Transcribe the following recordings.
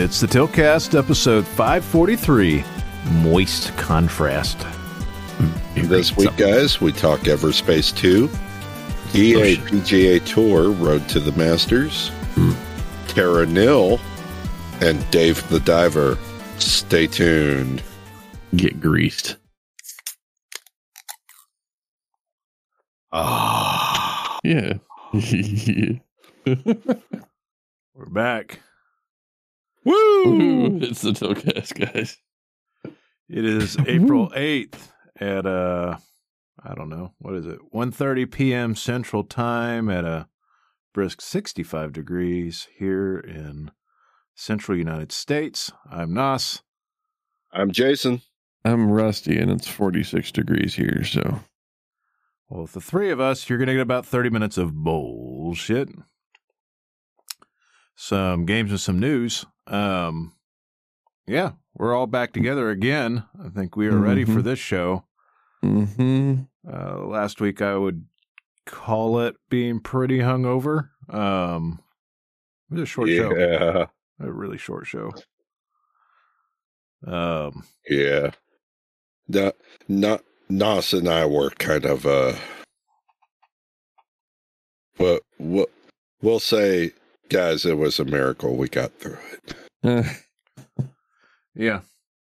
It's the Tiltcast, episode 543 Moist Contrast. This week, guys, we talk Everspace 2, EA PGA Tour Road to the Masters, Terra Nil, and Dave the Diver. Stay tuned. Get greased. Ah, Yeah. yeah. we're back. Woo! It's the Tiltcast, guys. It is April 8th at uh I don't know, what is it? 1:30 p.m. Central Time at a brisk 65 degrees here in central United States. I'm Nas. I'm Jason. I'm rusty and it's 46 degrees here, so. Well, with the three of us, you're going to get about 30 minutes of bullshit. Some games and some news. Um, yeah, we're all back together again. I think we are ready for Mhm. this show. hmm Uh, last week, I would call it being pretty hungover. Um, it was a short show, yeah, a really short show. Um, yeah. Not, not, Nas and I were kind of, uh, what, what, we'll say, guys, it was a miracle we got through it. yeah,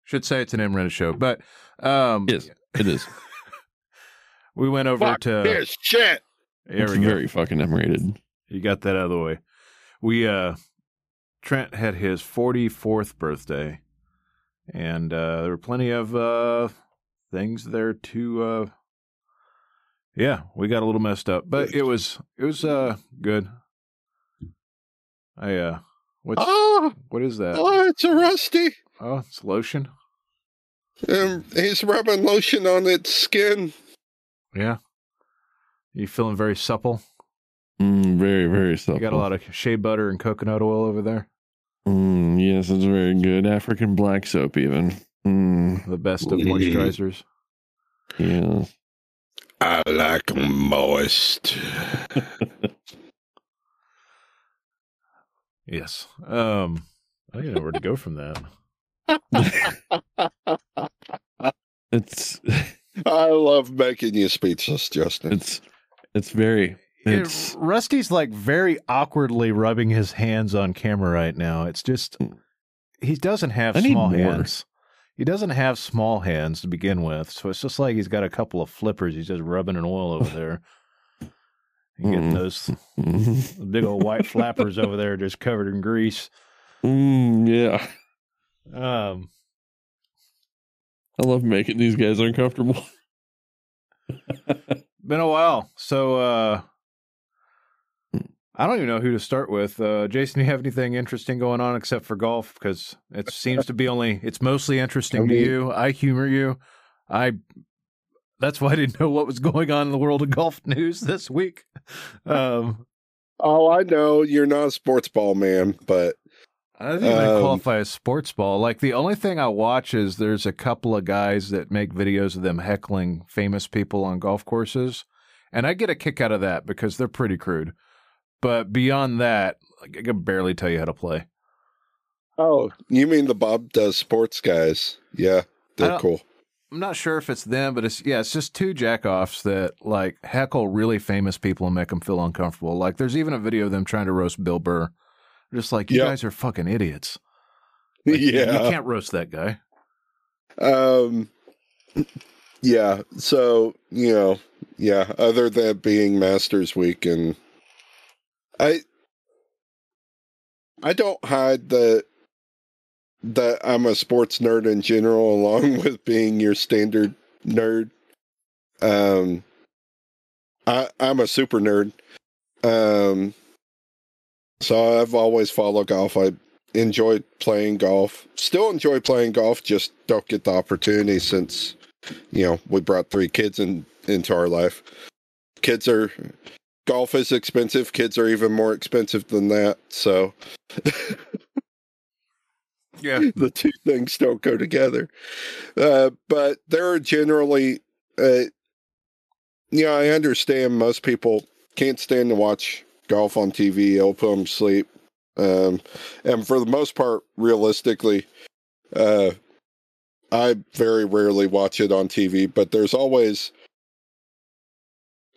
should say it's an M show, but um, yes, it is. we went over Fuck to. this shit. There it's we go. very fucking M-rated. You got that out of the way. We uh Trent had his 44th birthday and uh there were plenty of uh things there to uh yeah, we got a little messed up, but it was it was uh good. I uh what's Oh, what is that? oh, it's a rusty. Oh, it's lotion. Um, he's rubbing lotion on its skin. Yeah. You feeling very supple? Mm, very, very supple. You got a lot of shea butter and coconut oil over there. Mm, yes, it's very good. African black soap, even. Mm, The best of moisturizers. yeah. I like 'em moist. Yes. Um I don't know where to go from that. It's, I love making you speechless, Justin. it's, it's very, it's, Yeah, Rusty's like very awkwardly rubbing his hands on camera right now. It's just he doesn't have I small hands. He doesn't have small hands to begin with, so it's just like he's got a couple of flippers. He's just rubbing an oil over there. You get Mm. those mm, big old white flappers over there, just covered in grease. mm, yeah. Um, I love making these guys uncomfortable. been a while, so uh, I don't even know who to start with. Uh, Jason, do you have anything interesting going on except for golf? Because it seems to be only it's mostly interesting to you. I humor you. I that's why I didn't know what was going on in the world of golf news this week. Um, oh, I know you're not a sports ball man, but I don't think I Um, qualify as sports ball. Like the only thing I watch is there's a couple of guys that make videos of them heckling famous people on golf courses, and I get a kick out of that because they're pretty crude. But beyond that, like, I can barely tell you how to play. oh, you mean the Bob does sports guys? Yeah, they're cool. I'm not sure if it's them, but it's yeah, it's just two jackoffs that like heckle really famous people and make them feel uncomfortable. Like there's even a video of them trying to roast Bill Burr. Just like you Yep. guys are fucking idiots. Like, yeah. you can't roast that guy. Um, yeah. So you know, yeah. Other than being Masters Week, and I, I don't hide that that I'm a sports nerd in general, along with being your standard nerd. Um, I I'm a super nerd. Um, so I've always followed golf. I enjoy playing golf. Still enjoy playing golf. Just don't get the opportunity since you know we brought three kids in into our life. Kids are golf is expensive. Kids are even more expensive than that. So Yeah. the two things don't go together. Uh, but there are generally, uh, know, I understand most people can't stand to watch golf on TV. It'll put them to sleep. Um, and for the most part, realistically, uh, I very rarely watch it on TV, but there's always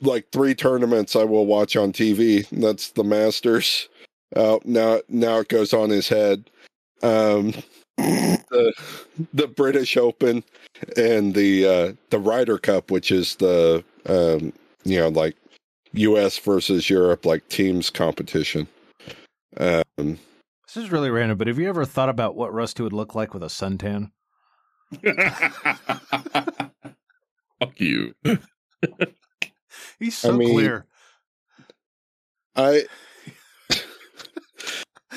like three tournaments I will watch on TV. That's the Masters. Uh, now, now it goes on his head. Um, the the British Open and the uh, the Ryder Cup, which is the um, you know like U.S. versus Europe like teams competition. Um, This is really random, but have you ever thought about what Rusty would look like with a suntan? Fuck you. He's so I mean, clear. I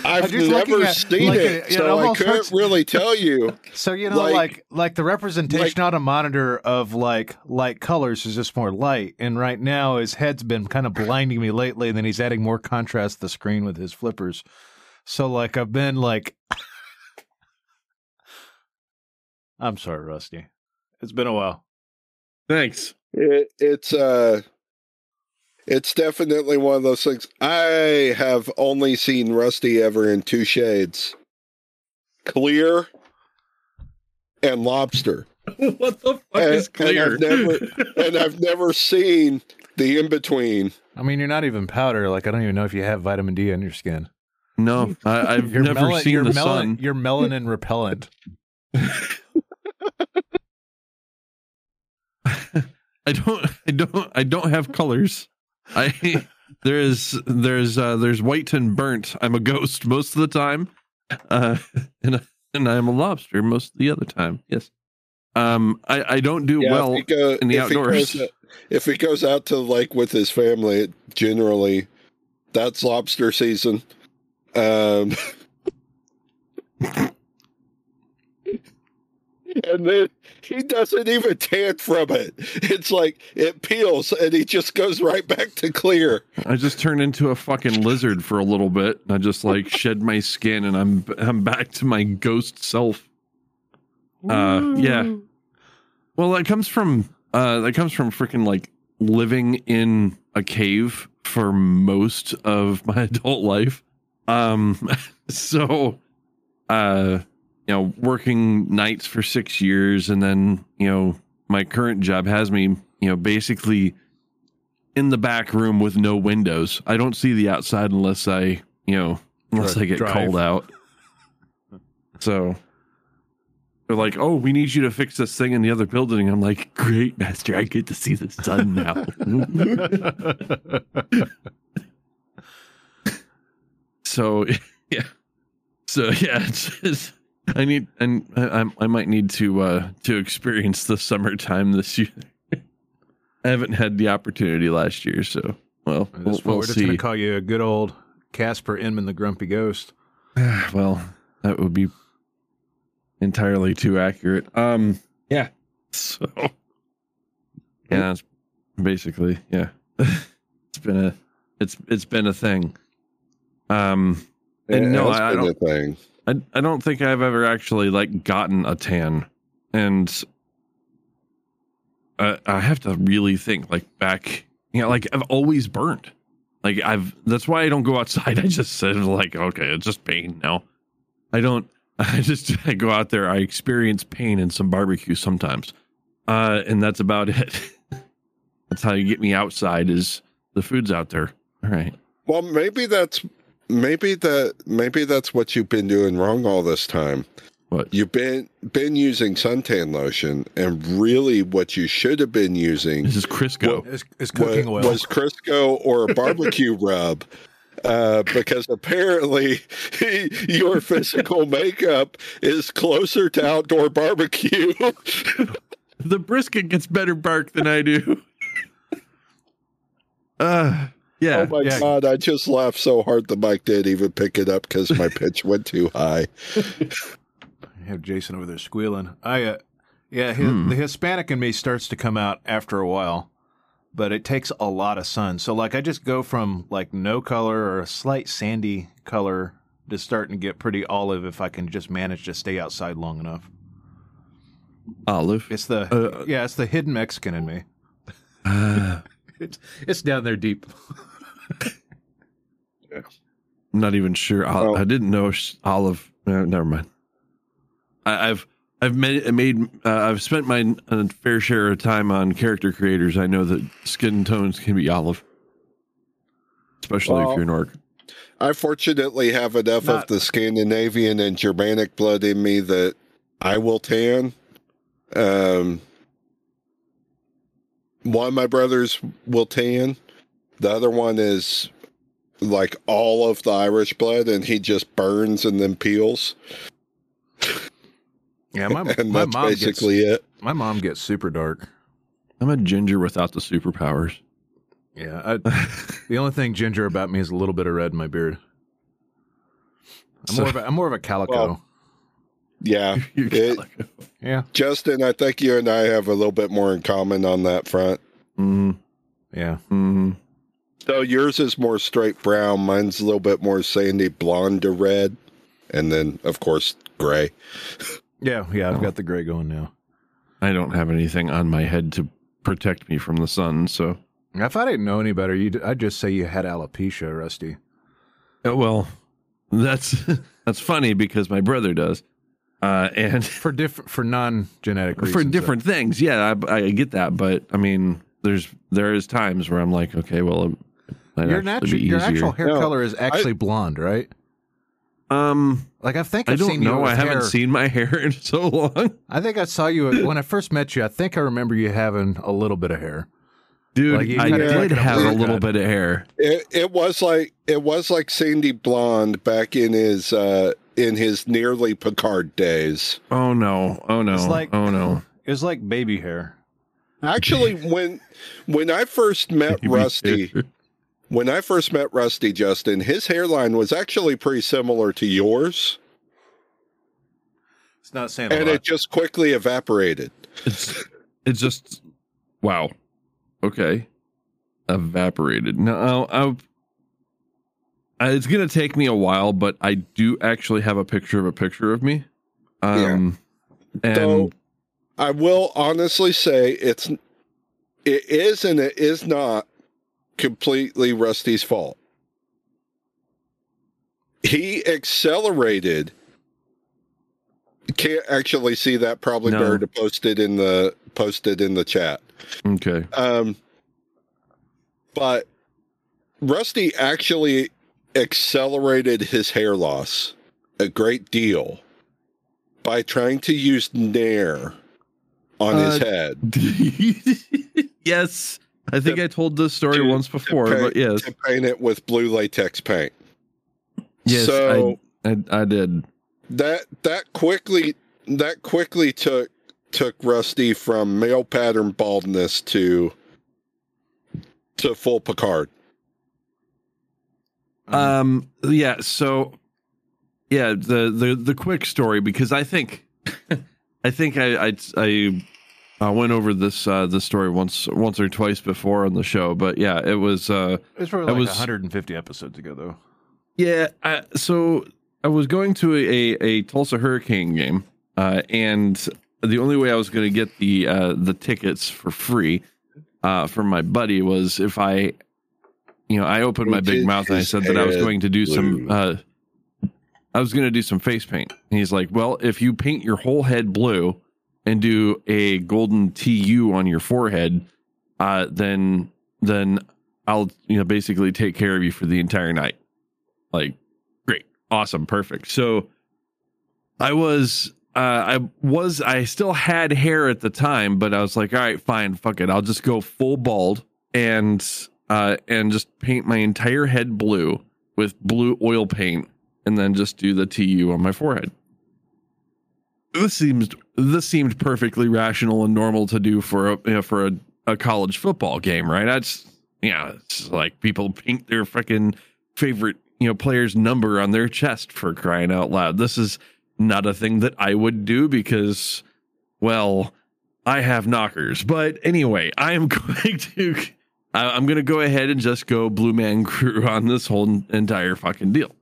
I've just never at- seen like, it, it- it so I almost couldn't hurts- really tell you. So you know, like- like like the representation like- on a monitor of like light colors is just more light, and right now his head's been kind of blinding me lately, and then he's adding more contrast to the screen with his flippers. So like I've been like, I'm sorry, Rusty. It's been a while. Thanks. It, it's uh it's definitely one of those things. I have only seen Rusty ever in two shades. Clear and lobster. what the fuck And- is and clear? I've never- And I've never seen the in between. I mean, you're not even powder. Like I don't even know if you have vitamin D on your skin. no, I, I've You're never mela- seen you're the mela- sun. You're melanin repellent. I don't I don't I don't have colors. I there's there's uh there's white and burnt. I'm a ghost most of the time. Uh and and I'm a lobster most of the other time. Yes. Um I I don't do Yeah, well if he go- in the if he outdoors. goes- if he goes out to like with his family, generally that's lobster season. Um, and then he doesn't even tan from it. It's like it peels and he just goes right back to clear. I just turn into a fucking lizard for a little bit. I just like shed my skin and I'm I'm back to my ghost self. Uh yeah. Well, that comes from uh that comes from freaking like living in a cave for most of my adult life. Um so uh you know, working nights for 6 years and then, you know, my current job has me, you know, basically in the back room with no windows. I don't see the outside unless I, you know, unless Dri- I get drive. cold out. So they're like, "Oh, we need you to fix this thing in the other building." I'm like, "Great, master! I get to see the sun now." so yeah, so yeah, it's, it's I need and I, I I might need to uh to experience the summertime this year. I haven't had the opportunity last year, so well, That's we'll, we'll, we're just going to call you a good old Casper Inman, the Grumpy Ghost. well, that would be entirely too accurate. Um, yeah. So, yeah, that's basically yeah. it's been a it's it's been a thing. Um, And It no, has I- I don't- a thing. I I don't think I've ever actually like gotten a tan, and I, I have to really think like back. You know, like I've always burned. Like I've that's why I don't go outside. I just said like okay, it's just pain now. I don't. I just I go out there. I experience pain in some barbecue sometimes, uh, and that's about it. that's how you get me outside. Is the food's out there? All right. Well, maybe that's maybe that maybe that's what you've been doing wrong all this time. What? You've been been using suntan lotion, and really, what you should have been using This is Crisco. Is, is was, cooking oil. was Crisco or a barbecue rub. Uh, because apparently your physical makeup is closer to outdoor barbecue. the brisket gets better bark than I do. Uh, yeah. oh my yeah. god! I just laughed so hard the mic didn't even pick it up because my pitch went too high. I have Jason over there squealing. I, uh, yeah, hi- Hmm. the Hispanic in me starts to come out after a while, but it takes a lot of sun. So, like, I just go from like no color or a slight sandy color to starting to get pretty olive if I can just manage to stay outside long enough. Olive. It's the Uh, yeah, it's the hidden Mexican in me. Uh, It's it's down there deep. not even sure. I, Oh. I didn't know olive. Uh, never mind. I, I've I've made made uh, I've spent my uh, fair share of time on character creators. I know that skin tones can be olive, especially Well, if you're an orc. I fortunately have enough Not- of the Scandinavian and Germanic blood in me that I will tan. Um, one of my brothers will tan. The other one is like all of the Irish blood, and he just burns and then peels. Yeah, my and my that's mom basically gets it. my mom gets super dark. I'm a ginger without the superpowers. Yeah, I, the only thing ginger about me is a little bit of red in my beard. I'm So- more of a, I'm more of a calico. Well, Yeah. You're It- calico. yeah, Justin, I think you and I have a little bit more in common on that front. Mhm, yeah. mhm. So yours is more straight brown. Mine's a little bit more sandy blonde to red. And then, of course, gray. Yeah, yeah, I've got the gray going now. I don't have anything on my head to protect me from the sun, so If I didn't know any better, you'd, I'd just say you had alopecia, Rusty. Uh, well, that's that's funny because my brother does, uh, and For different, for non-genetic reasons. for different things. Yeah, I, I get that, but I mean, there's there is times where I'm like, okay, well, it might Your actually natural, your actual hair No, color is actually blonde, right? Um, Like I think I I've don't seen know. with I haven't seen my hair in so long, I think I saw you when I first met you. I think I remember you having a little bit of hair. dude. Like, you I did like have a little bit of hair. It, it was like it was like Sandy Blonde back in his uh in his nearly Picard days. Oh no! Oh no! It's like- oh no! It was like baby hair. Actually, when when I first met Rusty, when I first met Rusty Justin, his hairline was actually pretty similar to yours, It's not saying a and lot. it just quickly evaporated. It's it's just wow. Okay, evaporated. No, I, I, it's gonna take me a while, but I do actually have a picture of a picture of me. Um, and So I will honestly say it's it is and it is not completely Rusty's fault. He accelerated. Can't actually see that. Probably No. better to post it in the posted in the chat. okay, Um, but Rusty actually accelerated his hair loss a great deal by trying to use Nair on his Uh, head yes, I think To- I told this story to- once before, paint- but yes, to paint it with blue latex paint. yes, so I, I, I did. that that quickly that quickly took took Rusty from male pattern baldness to to full Picard. Um. Yeah. So. Yeah. The the the quick story because I think, I think I I I uh, went over this uh this story once once or twice before on the show, but yeah, it was uh it was probably that like was- 150 episodes ago, though. yeah. I, so I was going to a a Tulsa Hurricane game, uh, and the only way I was going to get the uh the tickets for free, uh, from my buddy was if I. You know, I opened my big mouth and I said that I was going to do some uh, I was going to do some face paint. And he's like, well, if you paint your whole head blue and do a golden TU on your forehead, uh, then, then I'll, you know, basically take care of you for the entire night. Like, great. Awesome. Perfect. So I was, uh, I was, I still had hair at the time, but I was like, all right, fine. Fuck it. I'll just go full bald and, uh, and just paint my entire head blue with blue oil paint and then just do the TU on my forehead. This seems this seemed perfectly rational and normal to do for a you know, for a, a college football game, right? That's yeah, it's like people paint their freaking favorite you know player's number on their chest for crying out loud. This is not a thing that I would do because, well, I have knockers. But anyway, I am going to I'm going to go ahead and just go Blue Man Crew on this whole entire fucking deal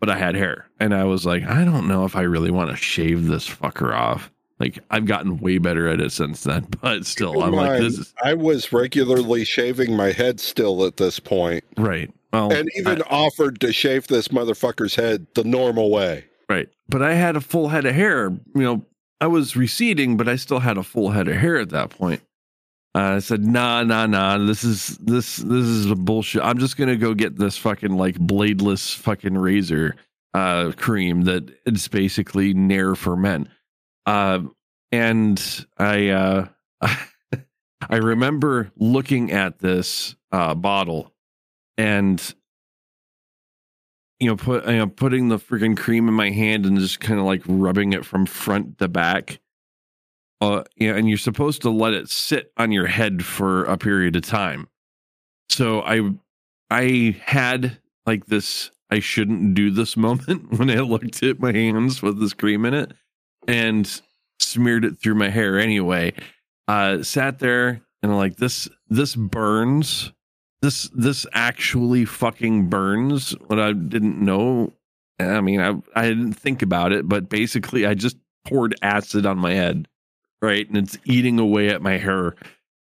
but I had hair. And I was like, I don't know if I really want to shave this fucker off. Like I've gotten way better at it since then, but still, I'm like, this is I was regularly shaving my head still at this point. right. Well, and even I- offered to shave this motherfucker's head the normal way. right. But I had a full head of hair. You know, I was receding, but I still had a full head of hair at that point. Uh, I said, "Nah, nah, nah. This is this this is bullshit. I'm just gonna go get this fucking like bladeless fucking razor uh, cream that it's basically Nair for men." Uh, and I uh, I remember looking at this uh, bottle and you know put you know putting the freaking cream in my hand and just kind of like rubbing it from front to back uh and you're supposed to let it sit on your head for a period of time. So i i had like this i shouldn't do this moment when i looked at my hands with this cream in it and smeared it through my hair anyway. Uh sat there and like this this burns. This this actually fucking burns what i didn't know. I mean i i didn't think about it but basically i just poured acid on my head right and it's eating away at my hair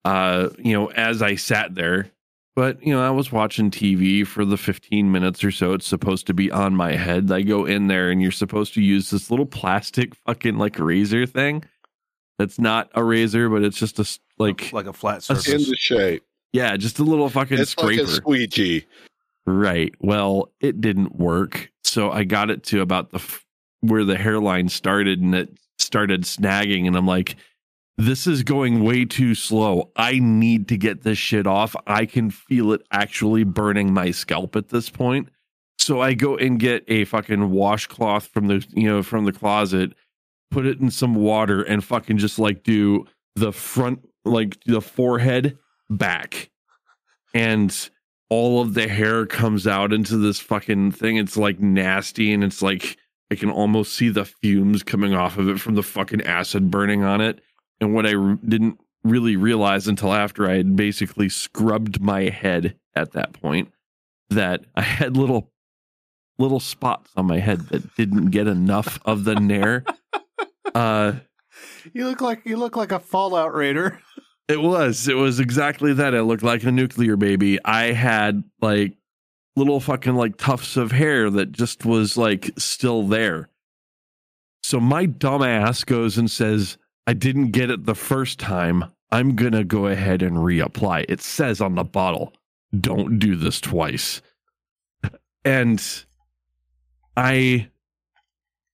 uh you know as i sat there but you know i was watching tv for the 15 minutes or so it's supposed to be on my head i go in there and you're supposed to use this little plastic fucking like razor thing that's not a razor but it's just a like like a flat a surface. In the shape. yeah just a little fucking It's like scraper a squeegee. Right. Well, it didn't work. So I got it to about the f- where the hairline started and it started snagging and I'm like this is going way too slow. I need to get this shit off. I can feel it actually burning my scalp at this point. So I go and get a fucking washcloth from the you know from the closet, put it in some water and fucking just like do the front like the forehead back. And all of the hair comes out into this fucking thing. It's like nasty and it's like I can almost see the fumes coming off of it from the fucking acid burning on it. And what I r- didn't really realize until after I had basically scrubbed my head at that point that I had little little spots on my head that didn't get enough of the nair. Uh you look like you look like a Fallout Raider. it was. It was exactly that. It looked like a nuclear baby. I had like little fucking like tufts of hair that just was like still there. So my dumb ass goes and says, I didn't get it the first time. I'm going to go ahead and reapply. It says on the bottle, don't do this twice. And I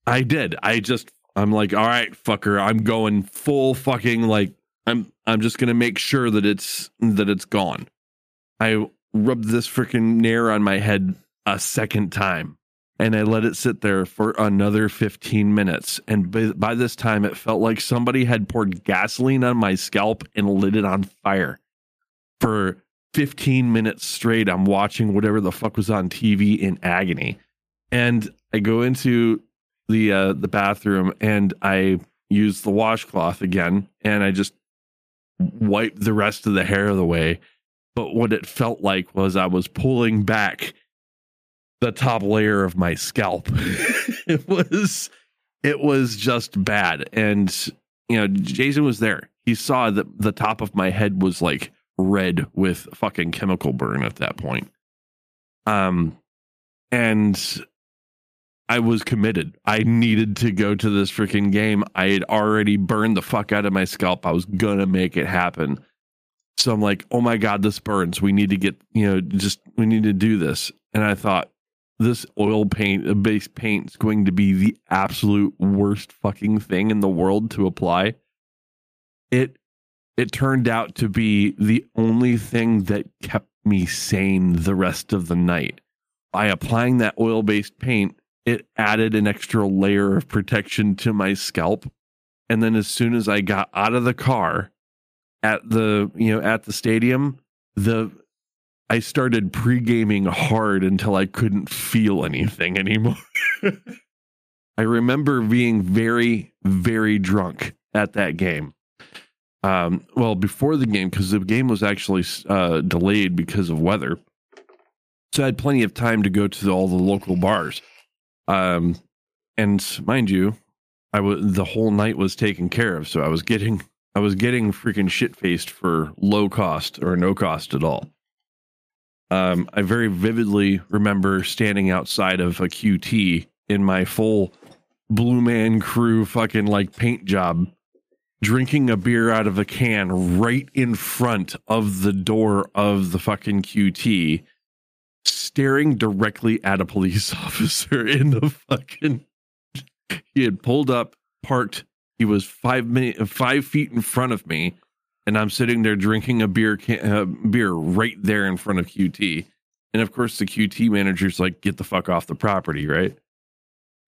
I did. I just I'm like, all right, fucker, I'm going full fucking like I'm I'm just gonna make sure that it's that it's gone. I rubbed this freaking nair on my head a second time and I let it sit there for another 15 minutes. And by, by this time, it felt like somebody had poured gasoline on my scalp and lit it on fire. For 15 minutes straight, I'm watching whatever the fuck was on TV in agony. And I go into the uh, the bathroom and I use the washcloth again and I just wipe the rest of the hair away. But what it felt like was I was pulling back the top layer of my scalp. it was it was just bad. And you know, Jason was there. He saw that the top of my head was like red with fucking chemical burn at that point. Um and I was committed. I needed to go to this freaking game. I had already burned the fuck out of my scalp. I was gonna make it happen. So I'm like, oh my God, this burns. We need to get, you know, just we need to do this. And I thought, this oil paint, uh, base paint is going to be the absolute worst fucking thing in the world to apply. It it turned out to be the only thing that kept me sane the rest of the night. By applying that oil based paint, it added an extra layer of protection to my scalp. And then as soon as I got out of the car at the, you know, at the stadium, the I started pre-gaming hard until I couldn't feel anything anymore. I remember being very, very drunk at that game. Um, well, before the game, because the game was actually uh, delayed because of weather, so I had plenty of time to go to all the local bars. Um, and mind you, I was the whole night was taken care of, so I was getting I was getting freaking shit faced for low cost or no cost at all. um, I very vividly remember standing outside of a QT in my full Blue Man Crew fucking like paint job, drinking a beer out of a can right in front of the door of the fucking QT, staring directly at a police officer in the fucking. He had pulled up, parked. He was five minute, five feet in front of me, and I'm sitting there drinking a beer can, uh, beer right there in front of QT. And of course, the QT manager's like, "Get the fuck off the property!" Right?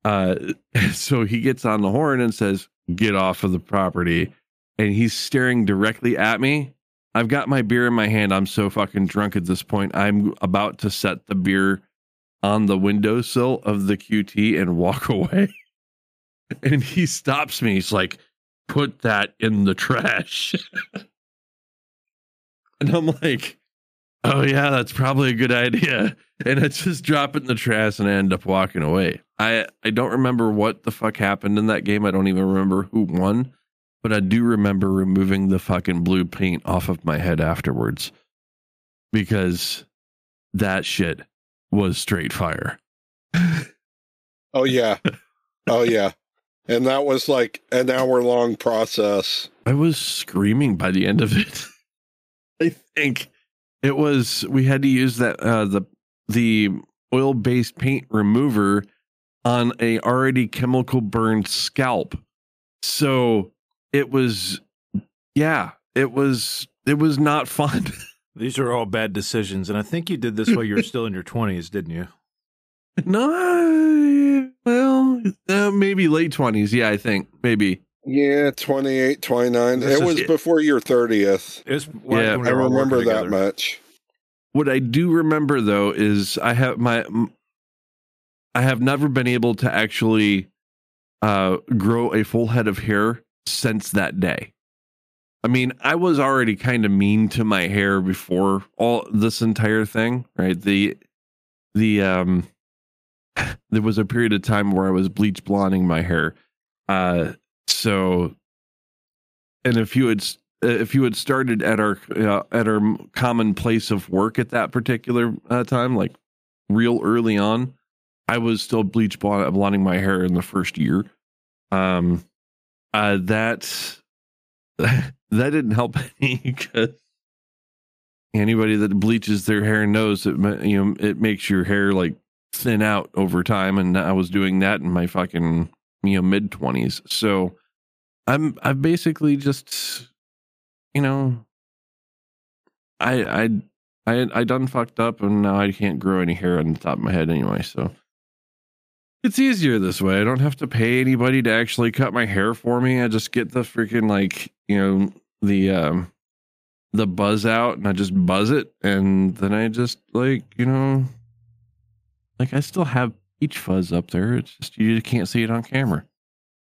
Uh, so he gets on the horn and says, "Get off of the property!" And he's staring directly at me. I've got my beer in my hand. I'm so fucking drunk at this point. I'm about to set the beer on the windowsill of the QT and walk away. And he stops me. He's like, put that in the trash. and I'm like, oh, yeah, that's probably a good idea. And I just drop it in the trash and I end up walking away. I, I don't remember what the fuck happened in that game. I don't even remember who won, but I do remember removing the fucking blue paint off of my head afterwards because that shit was straight fire. Oh yeah. Oh yeah. And that was like an hour long process. I was screaming by the end of it. I think it was we had to use that uh the the oil based paint remover on a already chemical burned scalp. So it was yeah, it was it was not fun. These are all bad decisions, and I think you did this while you were still in your twenties, didn't you? no, well, uh, maybe late 20s. Yeah, I think maybe. Yeah, 28, 29. This it is- was before your 30th. It's Yeah, I we were all remember that together. much. What I do remember though is I have my I have never been able to actually uh grow a full head of hair since that day. I mean, I was already kind of mean to my hair before all this entire thing, right? The the um there was a period of time where I was bleach blonding my hair. Uh so and if you had if you had started at our uh, at our common place of work at that particular uh, time like real early on i was still bleach blond- blonding my hair in the first year um uh that that didn't help any because anybody that bleaches their hair knows that you know it makes your hair like thin out over time and i was doing that in my fucking you know mid 20s so i'm i've basically just you know i i i i done fucked up and now i can't grow any hair on the top of my head anyway so. It's easier this way. I don't have to pay anybody to actually cut my hair for me. I just get the freaking like you know the um the buzz out and i just buzz it and then i just like you know like i still have peach fuzz up there it's just you just can't see it on camera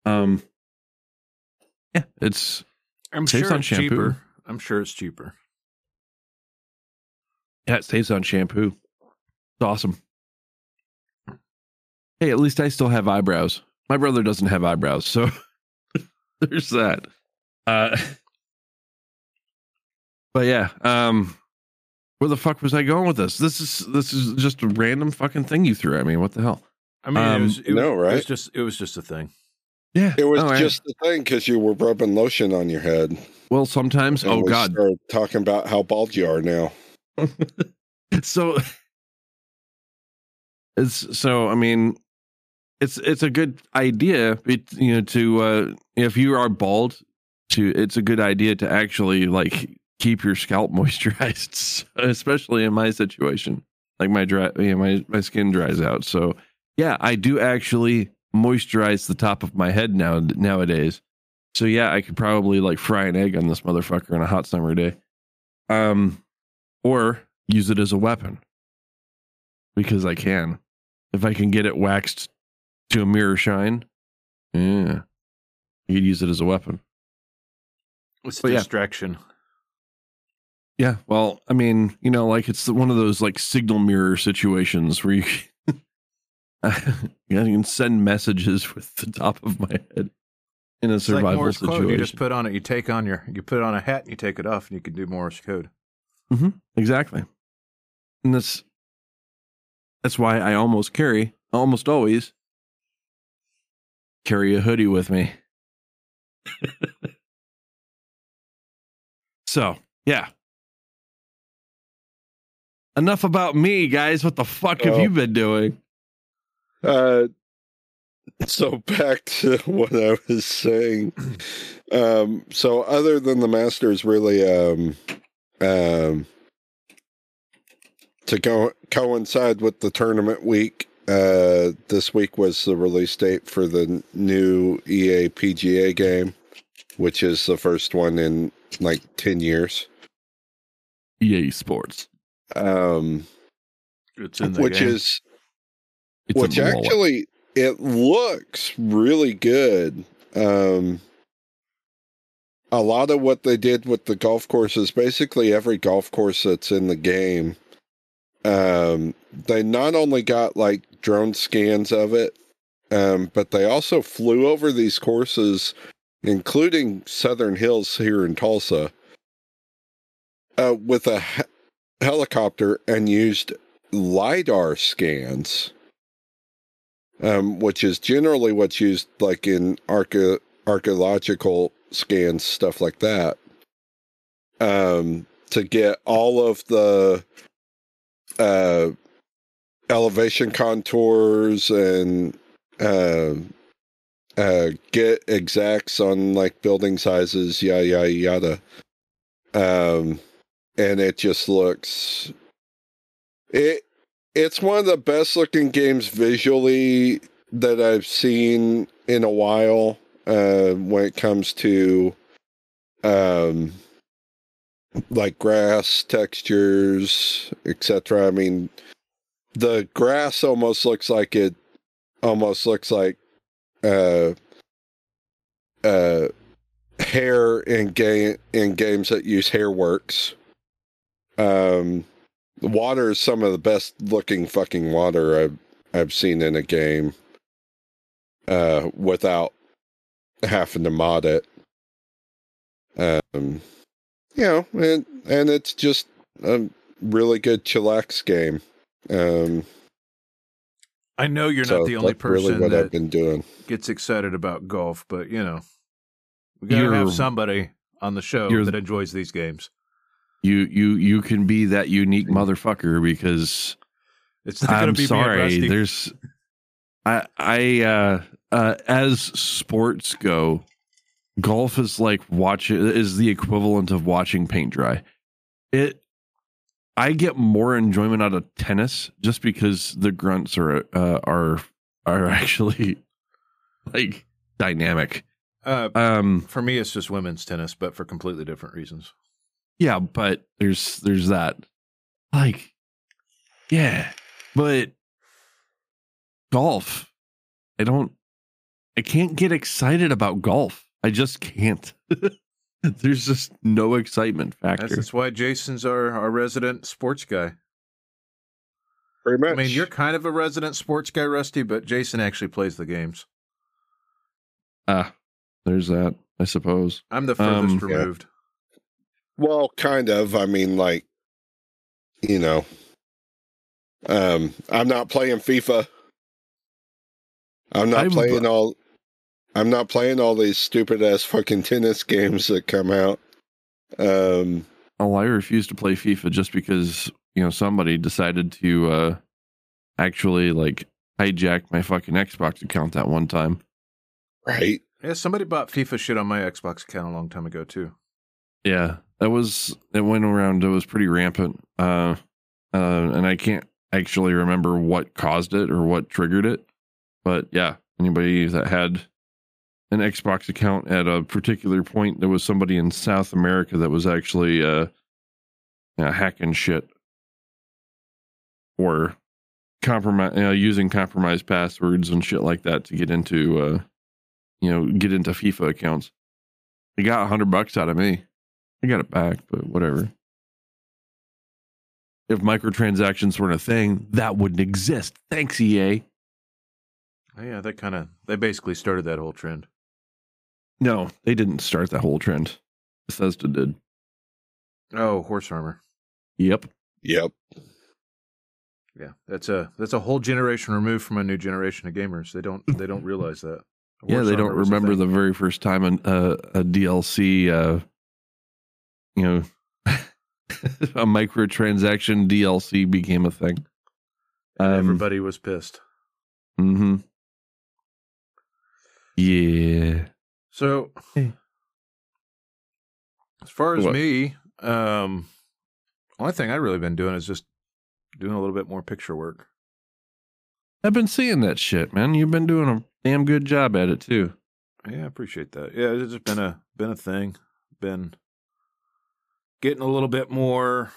um yeah it's I'm Saves sure on it's shampoo. cheaper. I'm sure it's cheaper. Yeah, it stays on shampoo. It's awesome. Hey, at least I still have eyebrows. My brother doesn't have eyebrows, so there's that. Uh, but yeah, um, where the fuck was I going with this? This is this is just a random fucking thing you threw at me. What the hell? I mean, Um, it was, it, no, was- it was just it was just a thing. Yeah, It was Oh, I- just the thing because you were rubbing lotion on your head. well. Sometimes, And oh we god, talking about how bald you are now. so it's so i mean it's it's a good idea it, you know to uh if you are bald to it's a good idea to actually like keep your scalp moisturized especially in my situation like my dry know, my my skin dries out so yeah i do actually moisturize the top of my head now nowadays so yeah i could probably like fry an egg on this motherfucker on a hot summer day um or use it as a weapon because I can. If I can get it waxed to a mirror shine, yeah, you could use it as a weapon. It's But yeah. distraction. Yeah, well, I mean, you know, like it's one of those like signal mirror situations where you you can send messages with the top of my head in a It's like survival Morse code. situation. You just put on it. You take on your. You put on a hat and you take it off, and you can do Morse code. hmm Exactly. and that's that's why I almost carry, almost always carry a hoodie with me. so, yeah. Enough about me, guys. What the fuck have Oh. you been doing? Uh, so back to what I was saying. Um, so other than the Masters, really, um, um, to go coincide with the tournament week, uh, this week was the release date for the new EA PGA game, which is the first one in like ten years. EA Sports. Um, It's in the which game. is It's which actually it looks really good um a lot of what they did with the golf courses basically every golf course that's in the game um they not only got like drone scans of it um but they also flew over these courses including southern hills here in tulsa uh with a helicopter and used lidar scans um, which is generally what's used like in arche- archaeological scans, stuff like that, um, to get all of the uh, elevation contours and uh, uh, get exacts on like building sizes, yada yada yada. Um, and it just looks it it's one of the best looking games visually that I've seen in a while uh, when it comes to um, like grass textures, etc. I mean, the grass almost looks like it almost looks like uh, uh, hair in game in games that use Hairworks. Um, the water is some of the best looking fucking water I've I've seen in a game. Uh, without having to mod it. Um, you know, and and it's just a really good chillax game. Um, I know you're so not the only that's really person what I've that been doing. gets excited about golf, but you know, we gotta You're- have somebody on the show that enjoys these games. You you you can be that unique motherfucker because It's not gonna I'm be sorry. There's I I uh uh as sports go, golf is like watch is the equivalent of watching paint dry. It I get more enjoyment out of tennis just because the grunts are uh, are are actually like dynamic. Uh, Um for me, it's just women's tennis, but for completely different reasons. Yeah, but there's there's that. Like, yeah, but golf. I don't. I can't get excited about golf. I just can't. there's just no excitement factor. That's, that's why Jason's our, our resident sports guy. Pretty much. I mean, you're kind of a resident sports guy, Rusty, but Jason actually plays the games. Ah, there's that. I suppose. I'm the furthest Um, Yeah. Removed. Well, kind of. I mean, like, you know, um, I'm not playing FIFA. I'm not I'm- playing all. I'm not playing all these stupid ass fucking tennis games that come out. Um, Oh, I refuse to play FIFA just because you know somebody decided to uh actually like hijack my fucking Xbox account that one time. right? Yeah, somebody bought FIFA shit on my Xbox account a long time ago too. Yeah, that was it went around. It was pretty rampant, uh, uh, and I can't actually remember what caused it or what triggered it. But yeah, anybody that had an Xbox account at a particular point, there was somebody in South America that was actually uh, yeah, hacking shit or compromise, know, using compromised passwords and shit like that to get into, uh, you know, get into FIFA accounts. He got a hundred bucks out of me. I got it back, but whatever. If microtransactions weren't a thing, that wouldn't exist. Thanks, EA. Oh, yeah, they kind of they basically started that whole trend. No, they didn't start that whole trend. Bethesda did. Oh, horse armor. Yep. Yep. Yeah, that's a that's a whole generation removed from a new generation of gamers. They don't they don't realize that. Yeah, they don't remember the very first time an, uh, a DLC, uh, you know, a microtransaction DLC became a thing. And Um, everybody was pissed. Mm-hmm. Yeah. So, Hey. as far as What? me, um, only thing I've really been doing is just doing a little bit more picture work. I've been seeing that shit, man. You've been doing a damn good job at it too. Yeah, I appreciate that. Yeah, it's just been a been a thing. Been getting a little bit more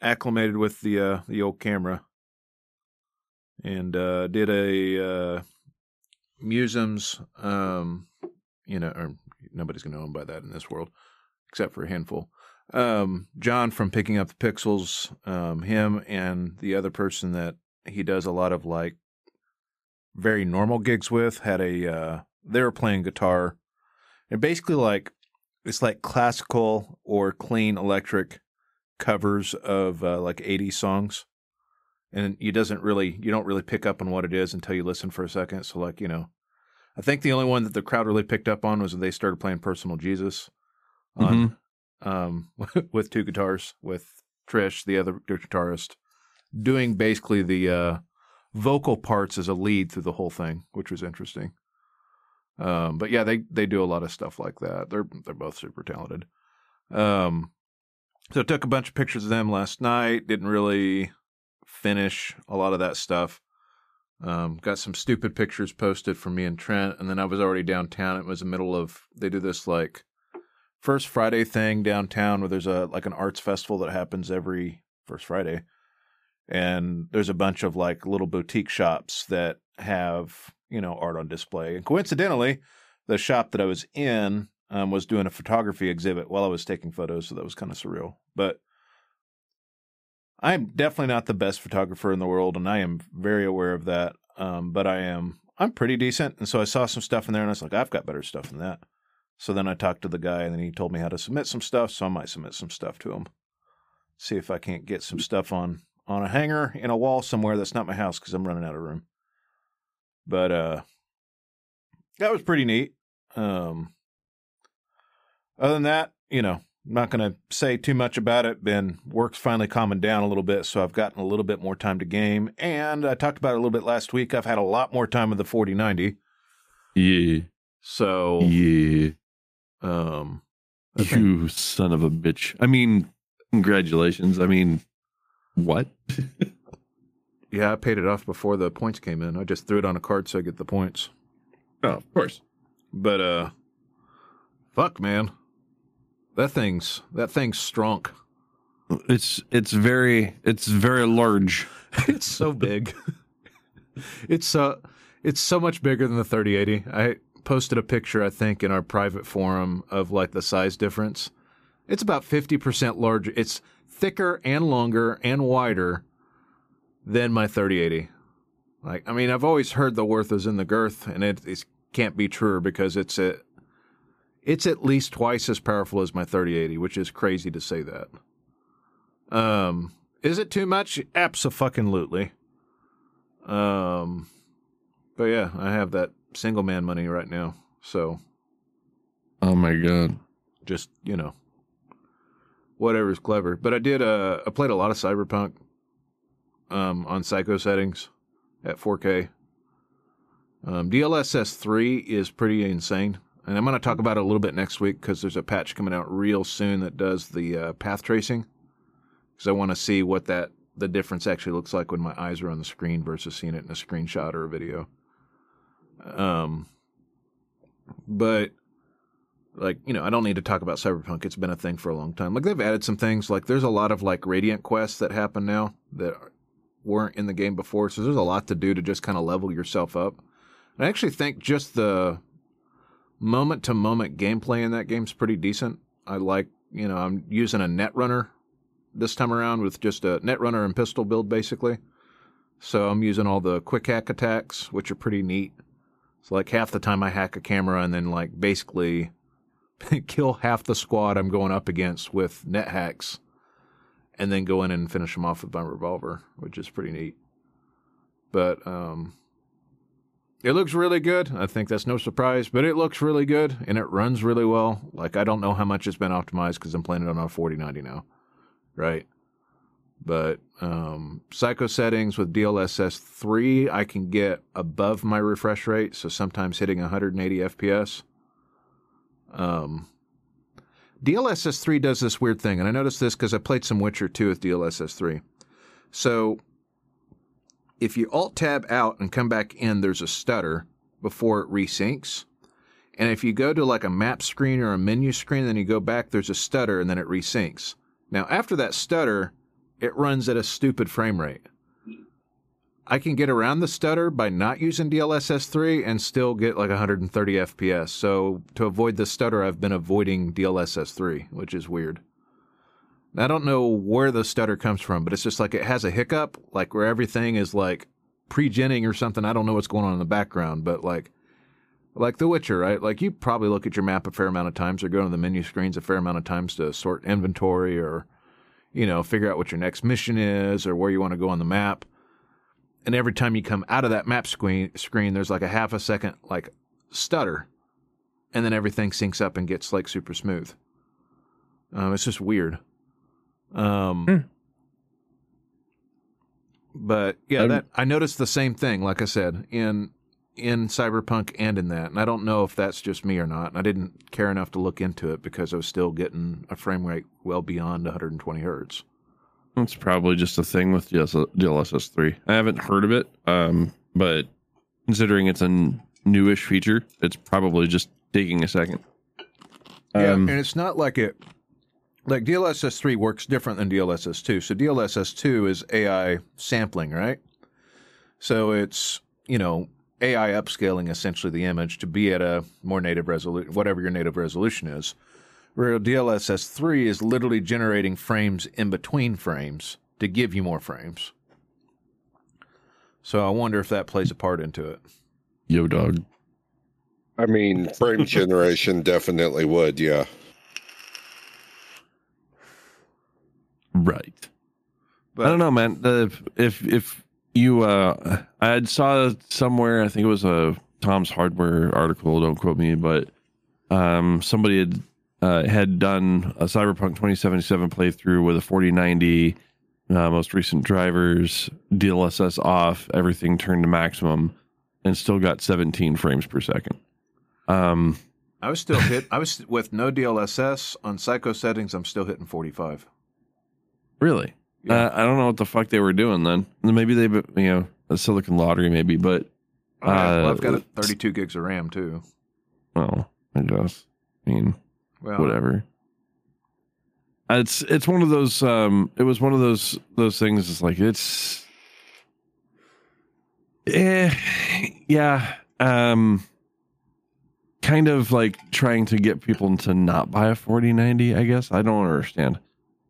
acclimated with the uh the old camera. And uh did a uh Museum's um you know, or nobody's gonna know him by that in this world, except for a handful. Um John from Picking Up the Pixels, um, him and the other person that he does a lot of like very normal gigs with had a uh they were playing guitar and basically like it's like classical or clean electric covers of uh, like 80 songs. And you doesn't really you don't really pick up on what it is until you listen for a second. So like you know i think the only one that the crowd really picked up on was when they started playing personal jesus on um with two guitars with trish the other guitarist doing basically the uh vocal parts as a lead through the whole thing which was interesting um, but yeah, they they do a lot of stuff like that. They're they're both super talented. Um, so I took a bunch of pictures of them last night. Didn't really finish a lot of that stuff. Um, got some stupid pictures posted from me and Trent, and then I was already downtown. It was the middle of they do this like first Friday thing downtown where there's a like an arts festival that happens every first Friday, and there's a bunch of like little boutique shops that have you know art on display. And coincidentally, the shop that I was in um, was doing a photography exhibit while I was taking photos, so that was kind of surreal. But I'm definitely not the best photographer in the world, and I am very aware of that. Um, but I am I'm pretty decent, and so I saw some stuff in there, and I was like, I've got better stuff than that. So then I talked to the guy, and then he told me how to submit some stuff. So I might submit some stuff to him. See if I can't get some stuff on on a hanger in a wall somewhere that's not my house because I'm running out of room. But uh, that was pretty neat. Um, other than that, you know, I'm not going to say too much about it. Been work's finally calming down a little bit, so I've gotten a little bit more time to game. And I talked about it a little bit last week. I've had a lot more time with the 4090. Yeah. So, Yeah. um, think- You son of a bitch. I mean, congratulations. I mean, what? yeah, I paid it off before the points came in. I just threw it on a card so I get the points. oh, of course. But uh, fuck, man, that thing's that thing's strong. It's it's very it's very large. it's so big. it's uh it's so much bigger than the 3080. I posted a picture I think in our private forum of like the size difference. It's about 50% larger. It's thicker and longer and wider than my 3080. Like I mean, I've always heard the worth is in the girth and it, it can't be truer because it's a it's at least twice as powerful as my 3080, which is crazy to say that. Um, is it too much? Absolutely. Um, but yeah, I have that single man money right now, so Oh my god. just you know, whatever's clever. But I did. Uh, I played a lot of Cyberpunk. Um, on psycho settings at 4K. Um, DLSS 3 is pretty insane. And I'm going to talk about it a little bit next week because there's a patch coming out real soon that does the uh, path tracing. Because I want to see what that the difference actually looks like when my eyes are on the screen versus seeing it in a screenshot or a video. Um, but like you know, I don't need to talk about Cyberpunk. It's been a thing for a long time. Like they've added some things. Like there's a lot of like Radiant quests that happen now that weren't in the game before. So there's a lot to do to just kind of level yourself up. And I actually think just the moment to moment gameplay in that game's pretty decent. I like, you know, I'm using a Netrunner this time around with just a Netrunner and pistol build basically. So I'm using all the quick hack attacks, which are pretty neat. So like half the time I hack a camera and then like basically kill half the squad I'm going up against with net hacks and then go in and finish them off with my revolver, which is pretty neat. but um, it looks really good. I think that's no surprise, but it looks really good and it runs really well. Like I don't know how much it's been optimized because I'm playing it on a 4090 now, right? But um, psycho settings with DLSS 3, I can get above my refresh rate, so sometimes hitting 180 FPS. Um, DLSS 3 does this weird thing, and I noticed this because I played some Witcher 2 with DLSS 3. So if you alt tab out and come back in, there's a stutter before it resyncs. And if you go to like a map screen or a menu screen, then you go back, there's a stutter and then it resyncs. Now, after that stutter, it runs at a stupid frame rate. I can get around the stutter by not using DLSS 3 and still get like 130 FPS. So to avoid the stutter, I've been avoiding DLSS 3, which is weird. I don't know where the stutter comes from, but it's just like it has a hiccup, like where everything is like pre-genning or something. I don't know what's going on in the background, but like like The Witcher, right? Like you probably look at your map a fair amount of times or go to the menu screens a fair amount of times to sort inventory or you know, figure out what your next mission is or where you want to go on the map. And every time you come out of that map screen, screen there's like a half a second like stutter, and then everything syncs up and gets like super smooth. Um, it's just weird. Um, Hmm. but yeah, I'm- that I noticed the same thing. Like I said in in Cyberpunk and in that, and I don't know if that's just me or not. And I didn't care enough to look into it because I was still getting a frame rate well beyond 120 hertz. It's probably just a thing with DLS- DLSS 3. I haven't heard of it, um, but considering it's a newish feature, it's probably just taking a second. Yeah, Um, and it's not like it like DLSS 3 works different than DLSS 2. So DLSS 2 is AI sampling, right? So it's, you know, AI upscaling essentially the image to be at a more native resolution, whatever your native resolution is. Where DLSS 3 is literally generating frames in between frames to give you more frames. So I wonder if that plays a part into it. Yo, dog. I mean, frame generation definitely would, yeah. Right. But I don't know, man. The, if if you, uh, I had saw somewhere, I think it was a Tom's Hardware article. Don't quote me, but um, somebody had uh, had done a Cyberpunk 2077 playthrough with a 4090, uh, most recent drivers, DLSS off, everything turned to maximum, and still got 17 frames per second. Um, I was still hit. I was with no DLSS on psycho settings. I'm still hitting 45. really. Yeah. Uh, I don't know what the fuck they were doing then. Maybe they, you know, a Silicon Lottery, maybe, but yeah. well, Uh, I've got a 32 gigs of RAM too. well, I guess. I mean, Well, whatever. It's it's one of those. Um, it was one of those those things. It's like it's, eh, yeah. Um, kind of like trying to get people to not buy a forty ninety. I guess I don't understand.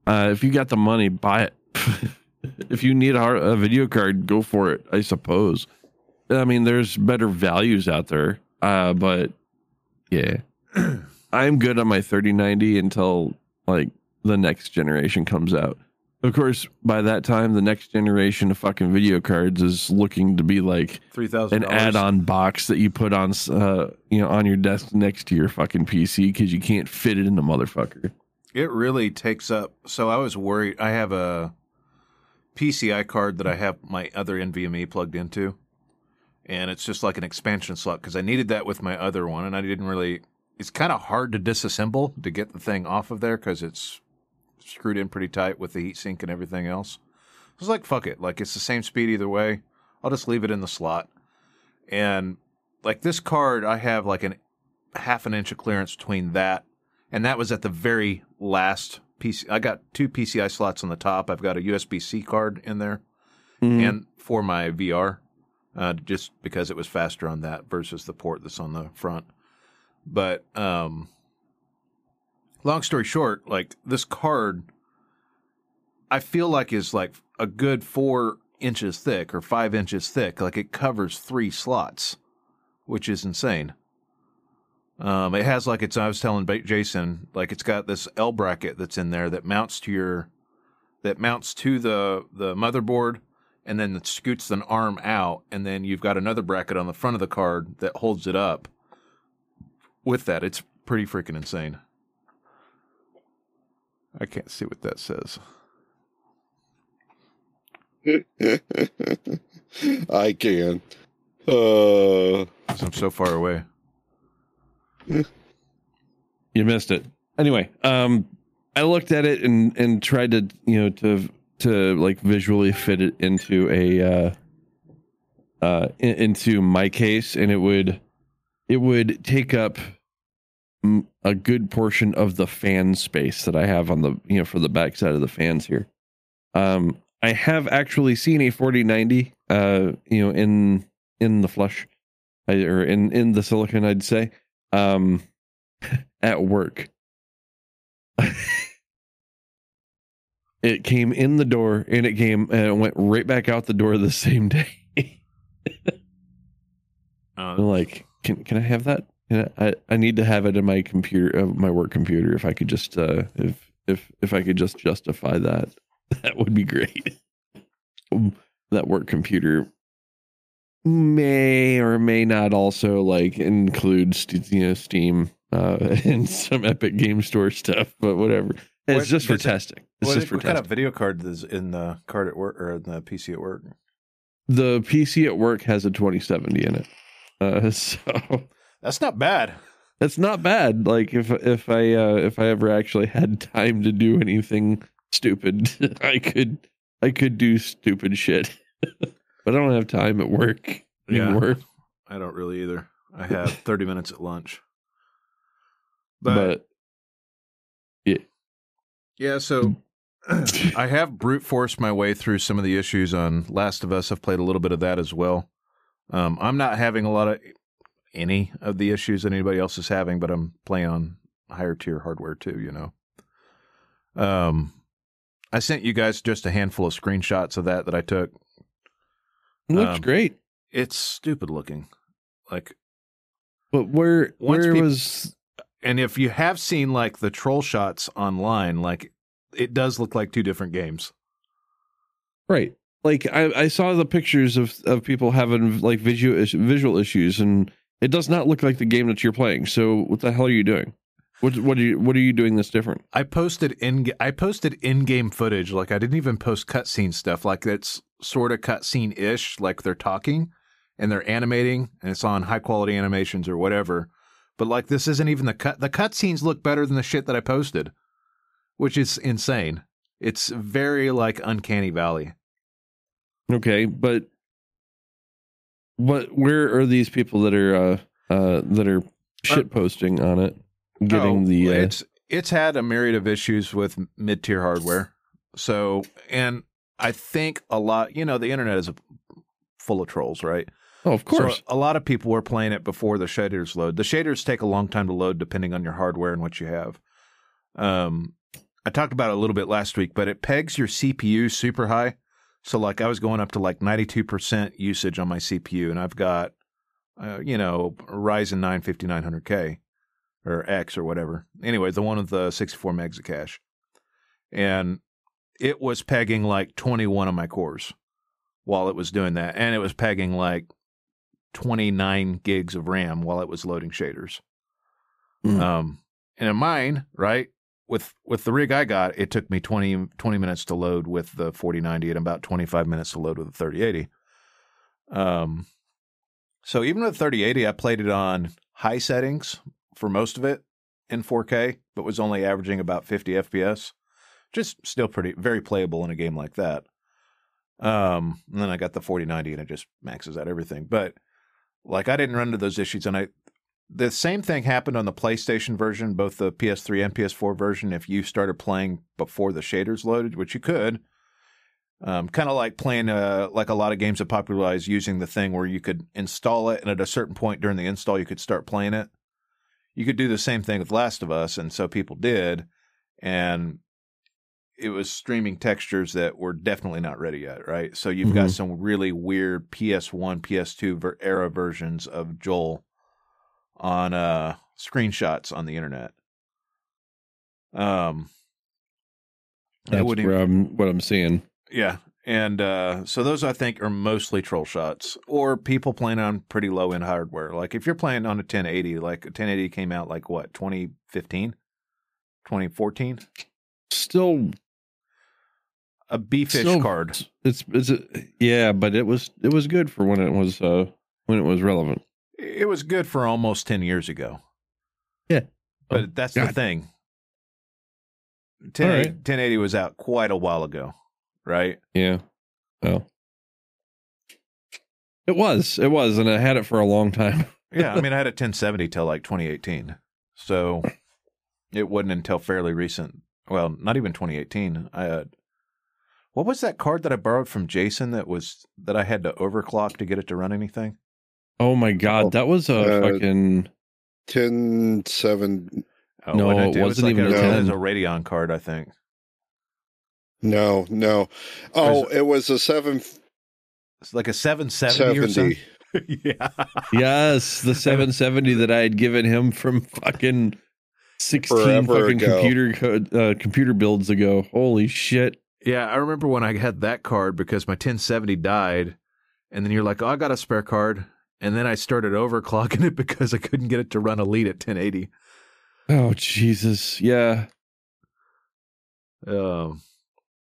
Uh, if you got the money, buy it. if you need a, hard, a video card, go for it. I suppose. I mean, there's better values out there. Uh, but yeah, I'm good on my 3090 until like the next generation comes out. Of course, by that time, the next generation of fucking video cards is looking to be like three thousand an add-on box that you put on, uh, you know, on your desk next to your fucking PC because you can't fit it in the motherfucker. It really takes up. So I was worried. I have a PCI card that I have my other NVMe plugged into, and it's just like an expansion slot because I needed that with my other one, and I didn't really. It's kind of hard to disassemble to get the thing off of there because it's screwed in pretty tight with the heatsink and everything else. I was like, fuck it. Like, it's the same speed either way. I'll just leave it in the slot. And like this card, I have like an half an inch of clearance between that, and that was at the very last PC. I got two PCI slots on the top. I've got a USB C card in there, and for my VR, uh, just because it was faster on that versus the port that's on the front. But um, long story short, like this card, I feel like is like a good four inches thick or five inches thick. Like it covers three slots, which is insane. Um, it has like it's. I was telling Jason, like it's got this L bracket that's in there that mounts to your, that mounts to the the motherboard, and then it scoots an arm out, and then you've got another bracket on the front of the card that holds it up. With that, it's pretty freaking insane. I can't see what that says. I can. Uh, 'cause I'm so far away. You missed it. Anyway, um, I looked at it and and tried to you know to to like visually fit it into a uh, uh in, into my case, and it would it would take up a good portion of the fan space that I have on the you know for the backside of the fans here. Um, I have actually seen a 4090 uh you know in in the flush I- or in in the silicon I'd say um at work. it came in the door and it came and it went right back out the door the same day. Uh, like, can can I have that? Can I, I need to have it in my computer, uh, my work computer. If I could just, uh, if if if I could just justify that, that would be great. Um, that work computer may or may not also like include you know Steam uh, and some Epic Game Store stuff, but whatever. It's just for testing. It's what, just for what kind of video card is in the card at work or in the PC at work? The PC at work has a 2070 in it, uh, so That's not bad. That's not bad. Like if if I uh, if I ever actually had time to do anything stupid, I could I could do stupid shit. but I don't have time at work Yeah. anymore. I don't really either. I have 30 minutes at lunch. But, But, yeah, so I have brute forced my way through some of the issues on Last of Us. I've played a little bit of that as well. Um, I'm not having a lot of any of the issues that anybody else is having, but I'm playing on higher tier hardware too, you know. Um, I sent you guys just a handful of screenshots of that that I took. it looks Um, great. It's stupid looking. Like But where where peop- was and if you have seen like the troll shots online, like it does look like two different games. right? Like I, I saw the pictures of of people having like visual visual issues, and it does not look like the game that you're playing. So what the hell are you doing? What what are you what are you doing that's different? I posted in I posted in game footage, like I didn't even post cutscene stuff, like it's sort of cutscene ish, like they're talking and they're animating and it's on high quality animations or whatever. But like this isn't even the cut the cutscenes look better than the shit that I posted. Which is insane. It's very like uncanny valley. Okay, but what? Where are these people that are uh, uh that are shit posting on it, getting Oh, the? Uh, it's it's had a myriad of issues with mid tier hardware. So, and I think a lot, you know, the internet is full of trolls, right? oh, of course. So a lot of people were playing it before the shaders load. The shaders take a long time to load depending on your hardware and what you have. Um, I talked about it a little bit last week, but it pegs your CPU super high. So like I was going up to like 92% usage on my CPU and I've got, uh, you know, Ryzen 9 5900K or X or whatever. Anyway, the one with the 64 megs of cache. And it was pegging like 21 of my cores while it was doing that. And it was pegging like 29 gigs of RAM while it was loading shaders. Mm. Um, and in mine, right, with with the rig I got, it took me 20, 20 minutes to load with the 4090 and about 25 minutes to load with the 3080. Um, so even with 3080, I played it on high settings for most of it in 4K, but was only averaging about 50 FPS. Just still pretty, very playable in a game like that. Um, and then I got the 4090 and it just maxes out everything. But like I didn't run into those issues, and I the same thing happened on the PlayStation version, both the PS3 and PS4 version. If you started playing before the shaders loaded, which you could, um, kind of like playing uh, like a lot of games that popularized using the thing where you could install it, and at a certain point during the install, you could start playing it. You could do the same thing with Last of Us, and so people did, and it was streaming textures that were definitely not ready yet, right? So you've got Mhm. some really weird PS1, PS2 ver- era versions of Joel on uh screenshots on the internet. Um That's where I'm what I'm seeing. yeah, And uh, so those I think are mostly troll shots or people playing on pretty low end hardware. Like if you're playing on a 1080, like a 1080 came out like what 2015, 2014, Still, a beefish Still- card. it's it's a, yeah, but it was it was good for when it was uh when it was relevant. It was good for almost 10 years ago. Yeah. But Oh, that's the thing. All 1080, right. 1080 was out quite a while ago, right? Yeah. Well, it was it was, and I had it for a long time. Yeah, I mean, I had a 1070 till like 2018. So it wasn't until fairly recent. Well, not even 2018. I had, what was that card that I borrowed from Jason that was that I had to overclock to get it to run anything? Oh my god, Oh, that was a uh, fucking Ten seven. Oh, No, wasn't it was wasn't like even a, a It was a Radeon card, I think. No, no. Oh, Or it was a seven It's like a 770 or something. yeah. yes, the 770 that I had given him from fucking 16 Forever fucking ago. computer code, uh, computer builds ago. Holy shit. Yeah, I remember when I had that card because my 1070 died, and then you're like, "Oh, I got a spare card," and then I started overclocking it because I couldn't get it to run Elite at 1080. Oh Jesus. Yeah. Um,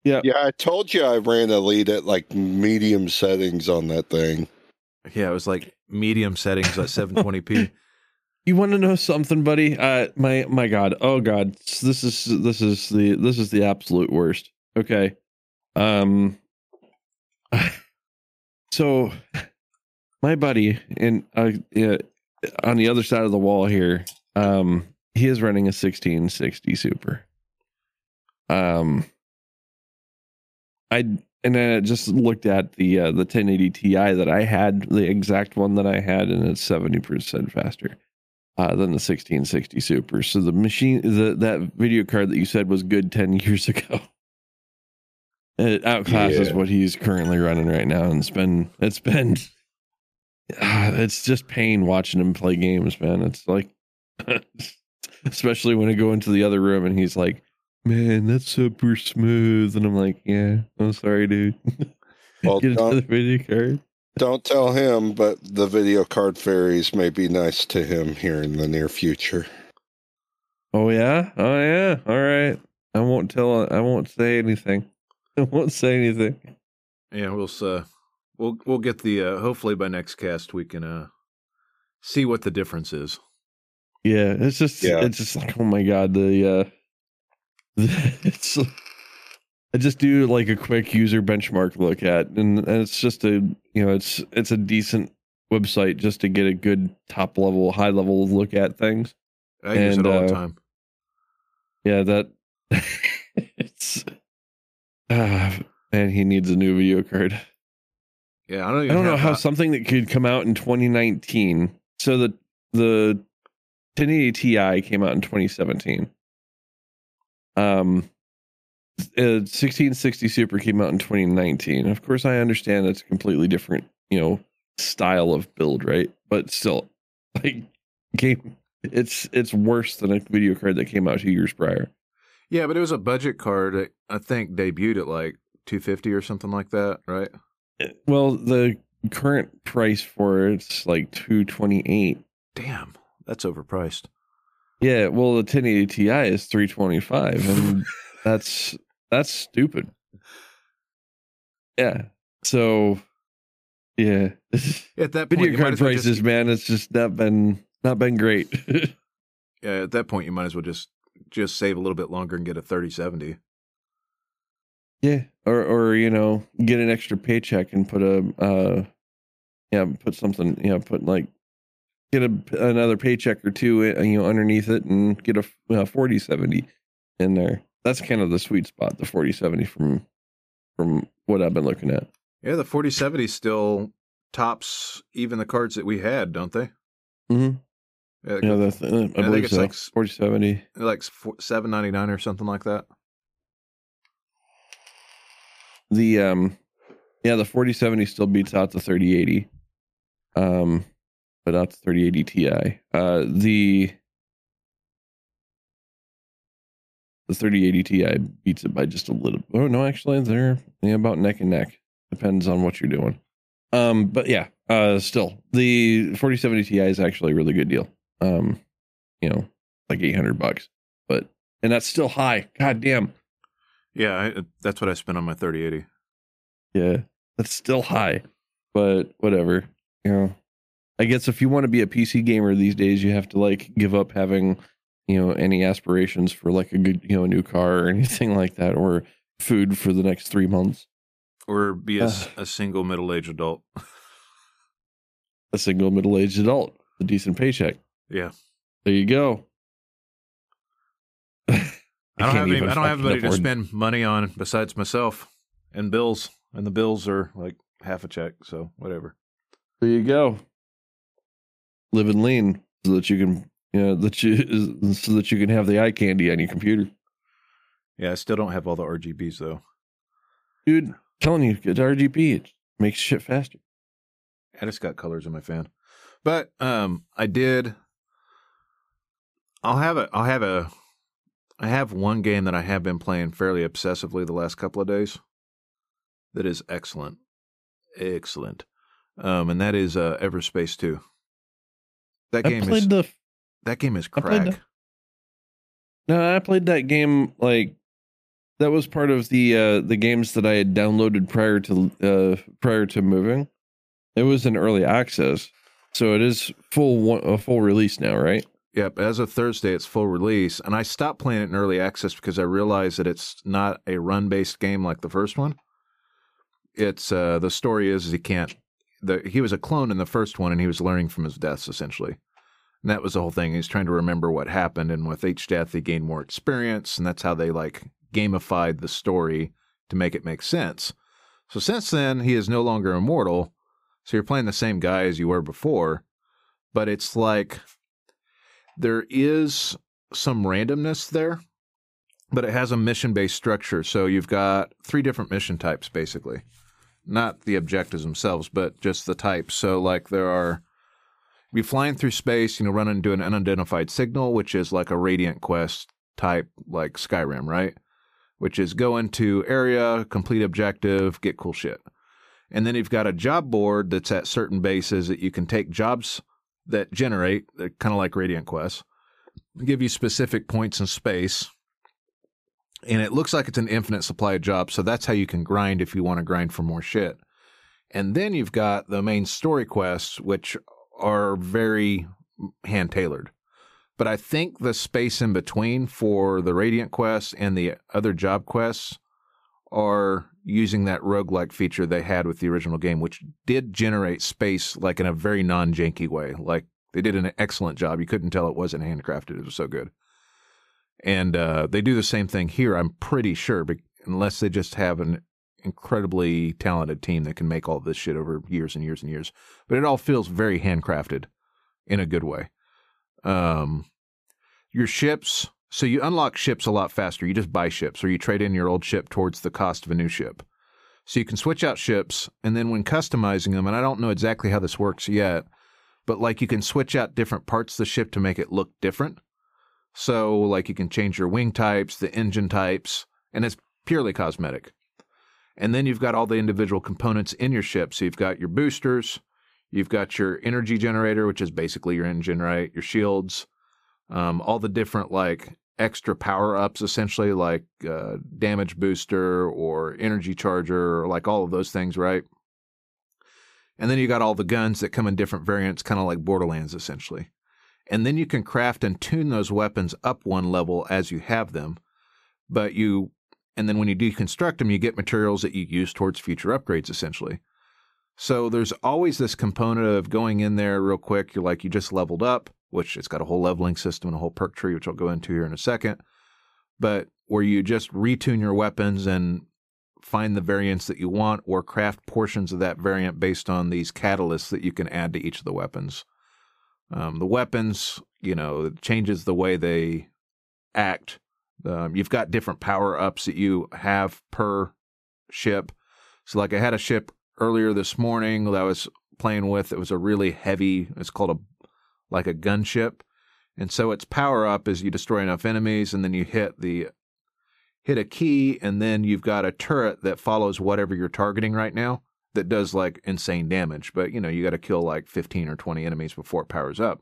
Yeah, yeah. I told you I ran Elite at like medium settings on that thing. yeah, it was like medium settings at 720p. You want to know something, buddy? Uh, my my God. Oh God. This is this is the this is the absolute worst. Okay. Um. So, my buddy in uh, yeah, on the other side of the wall here, um, he is running a 1660 Super. Um. I and then I just looked at the uh, the 1080 Ti that I had, the exact one that I had, and it's 70 percent faster uh, than the 1660 Super. So the machine, the that video card that you said was good 10 years ago, it outclasses Yeah. what he's currently running right now, and it's been it's been it's just pain watching him play games, man. It's like, especially when I go into the other room and he's like. Man, that's super smooth, and I'm like, yeah, I'm sorry, dude. Well, Get don't- another video card. Don't tell him, but the video card fairies may be nice to him here in the near future. Oh yeah, oh yeah. All right. I won't tell. I won't say anything. I won't say anything. yeah, we'll uh, we'll we'll get the uh, hopefully by next cast we can uh see what the difference is. Yeah, it's just. Yeah. It's just like, oh my god, the. uh It's. I just do like a quick user benchmark look at, and, and it's just a you know it's it's a decent website just to get a good top level, high level look at things. I use it all uh, the time. Yeah, that. it's. Ah, man, he needs a new video card. Yeah, I don't. I don't know how that- something that could come out in 2019. So the the 1080 Ti came out in 2017. Um, uh, 1660 Super came out in 2019. Of course, I understand that's a completely different, you know, style of build, right? But still, like, game, it's it's worse than a video card that came out two years prior. Yeah, but it was a budget card. that I think debuted at like 250 or something like that, right? Well, the current price for it's like 228. Damn, that's overpriced. Yeah, well, the 1080 Ti is 325, and that's that's stupid. Yeah. So, yeah, At that point, video card prices, just, man, it's just not been not been great. yeah, at that point, you might as well just just save a little bit longer and get a 3070. Yeah, or or you know, get an extra paycheck and put a uh, yeah, put something, yeah, put like get a another paycheck or two, uh, you know, underneath it, and get a uh, 4070 in there. That's kind of the sweet spot, the 4070 from from what I've been looking at. Yeah, the 4070 still tops even the cards that we had, don't they? Mm-hmm. Yeah, Yeah, that's, uh, I think believe it's so. like- 4070. like 799 or something like that. The um, yeah, the 4070 still beats out the 3080. Um, but the 3080 Ti. Uh, the the 3080 Ti beats it by just a little. Oh no, actually, they're yeah, about neck and neck. Depends on what you're doing. Um, but yeah, uh, still the 4070 Ti is actually a really good deal. Um, you know, like 800 bucks, but and that's still high. God damn. Yeah, I, uh, that's what I spent on my 3080. Yeah, that's still high, but whatever. You know, I guess if you want to be a PC gamer these days, you have to like give up having, you know, any aspirations for like a good, you know, new car or anything like that, or food for the next three months. Or be a single middle aged adult. A single middle aged adult, a decent paycheck. Yeah. There you go. I don't have any, even I don't have anybody to spend money on besides myself and bills. And the bills are like half a check, so whatever. There you go. Live and lean so that you can, you know, that you so that you can have the eye candy on your computer, Yeah, I still don't have all the RGBs though. dude. Telling you, get RGB. It makes shit faster. I just got colors in my fan. But um I did I'll have a I'll have a I have one game that I have been playing fairly obsessively the last couple of days that is excellent. Excellent. Um and that is uh Everspace 2. That I game is the that game is crack. the- No, I played that game like that was part of the uh the games that I had downloaded prior to uh prior to moving. It was in early access. So it is full one, a full release now, right? Yep, as of Thursday, it's full release, and I stopped playing it in early access because I realized that it's not a run-based game like the first one. It's uh, the story is, is he can't. The, he was a clone in the first one, and he was learning from his deaths essentially, and that was the whole thing. He's trying to remember what happened, and with each death, he gained more experience, and that's how they like gamified the story to make it make sense. So since then, he is no longer immortal. So you're playing the same guy as you were before, but it's like there is some randomness there, but it has a mission based structure. So you've got three different mission types, basically. Not the objectives themselves, but just the types. So, like, there are be flying through space, you know, run into an unidentified signal, which is like a radiant quest type, like Skyrim, right? Which is go into area, complete objective, get cool shit. And then you've got a job board that's at certain bases that you can take jobs that generate, uh, kind of like Radiant Quest, give you specific points in space. And it looks like it's an infinite supply of jobs. So that's how you can grind if you want to grind for more shit. And then you've got the main story quests, which are very hand tailored. But I think the space in between for the Radiant Quest and the other job quests are using that roguelike feature they had with the original game, which did generate space like in a very non janky way. Like they did an excellent job. You couldn't tell it wasn't handcrafted. It was so good. And uh, they do the same thing here, I'm pretty sure, but unless they just have an incredibly talented team that can make all this shit over years and years and years. But it all feels very handcrafted in a good way. Um, your ships, so you unlock ships a lot faster. You just buy ships or you trade in your old ship towards the cost of a new ship. So you can switch out ships, and then when customizing them, and I don't know exactly how this works yet, but like you can switch out different parts of the ship to make it look different. So like you can change your wing types, the engine types, and it's purely cosmetic. And then you've got all the individual components in your ship. So you've got your boosters, you've got your energy generator, which is basically your engine, right? Your shields, um, all the different like extra power ups, essentially like uh, damage booster or energy charger, or like all of those things, right? And then you got all the guns that come in different variants, kind of like Borderlands, essentially. And then you can craft and tune those weapons up one level as you have them. But you, and then when you deconstruct them, you get materials that you use towards future upgrades, essentially. So there's always this component of going in there real quick. You're like, you just leveled up, which it's got a whole leveling system and a whole perk tree, which I'll go into here in a second. But where you just retune your weapons and find the variants that you want or craft portions of that variant based on these catalysts that you can add to each of the weapons. Um, the weapons, you know, changes the way they act. Um, you've got different power ups that you have per ship. So, like, I had a ship earlier this morning that I was playing with. It was a really heavy. It's called a like a gunship, and so its power up is you destroy enough enemies, and then you hit the hit a key, and then you've got a turret that follows whatever you're targeting right now that does like insane damage. But you know, you got to kill like 15 or 20 enemies before it powers up.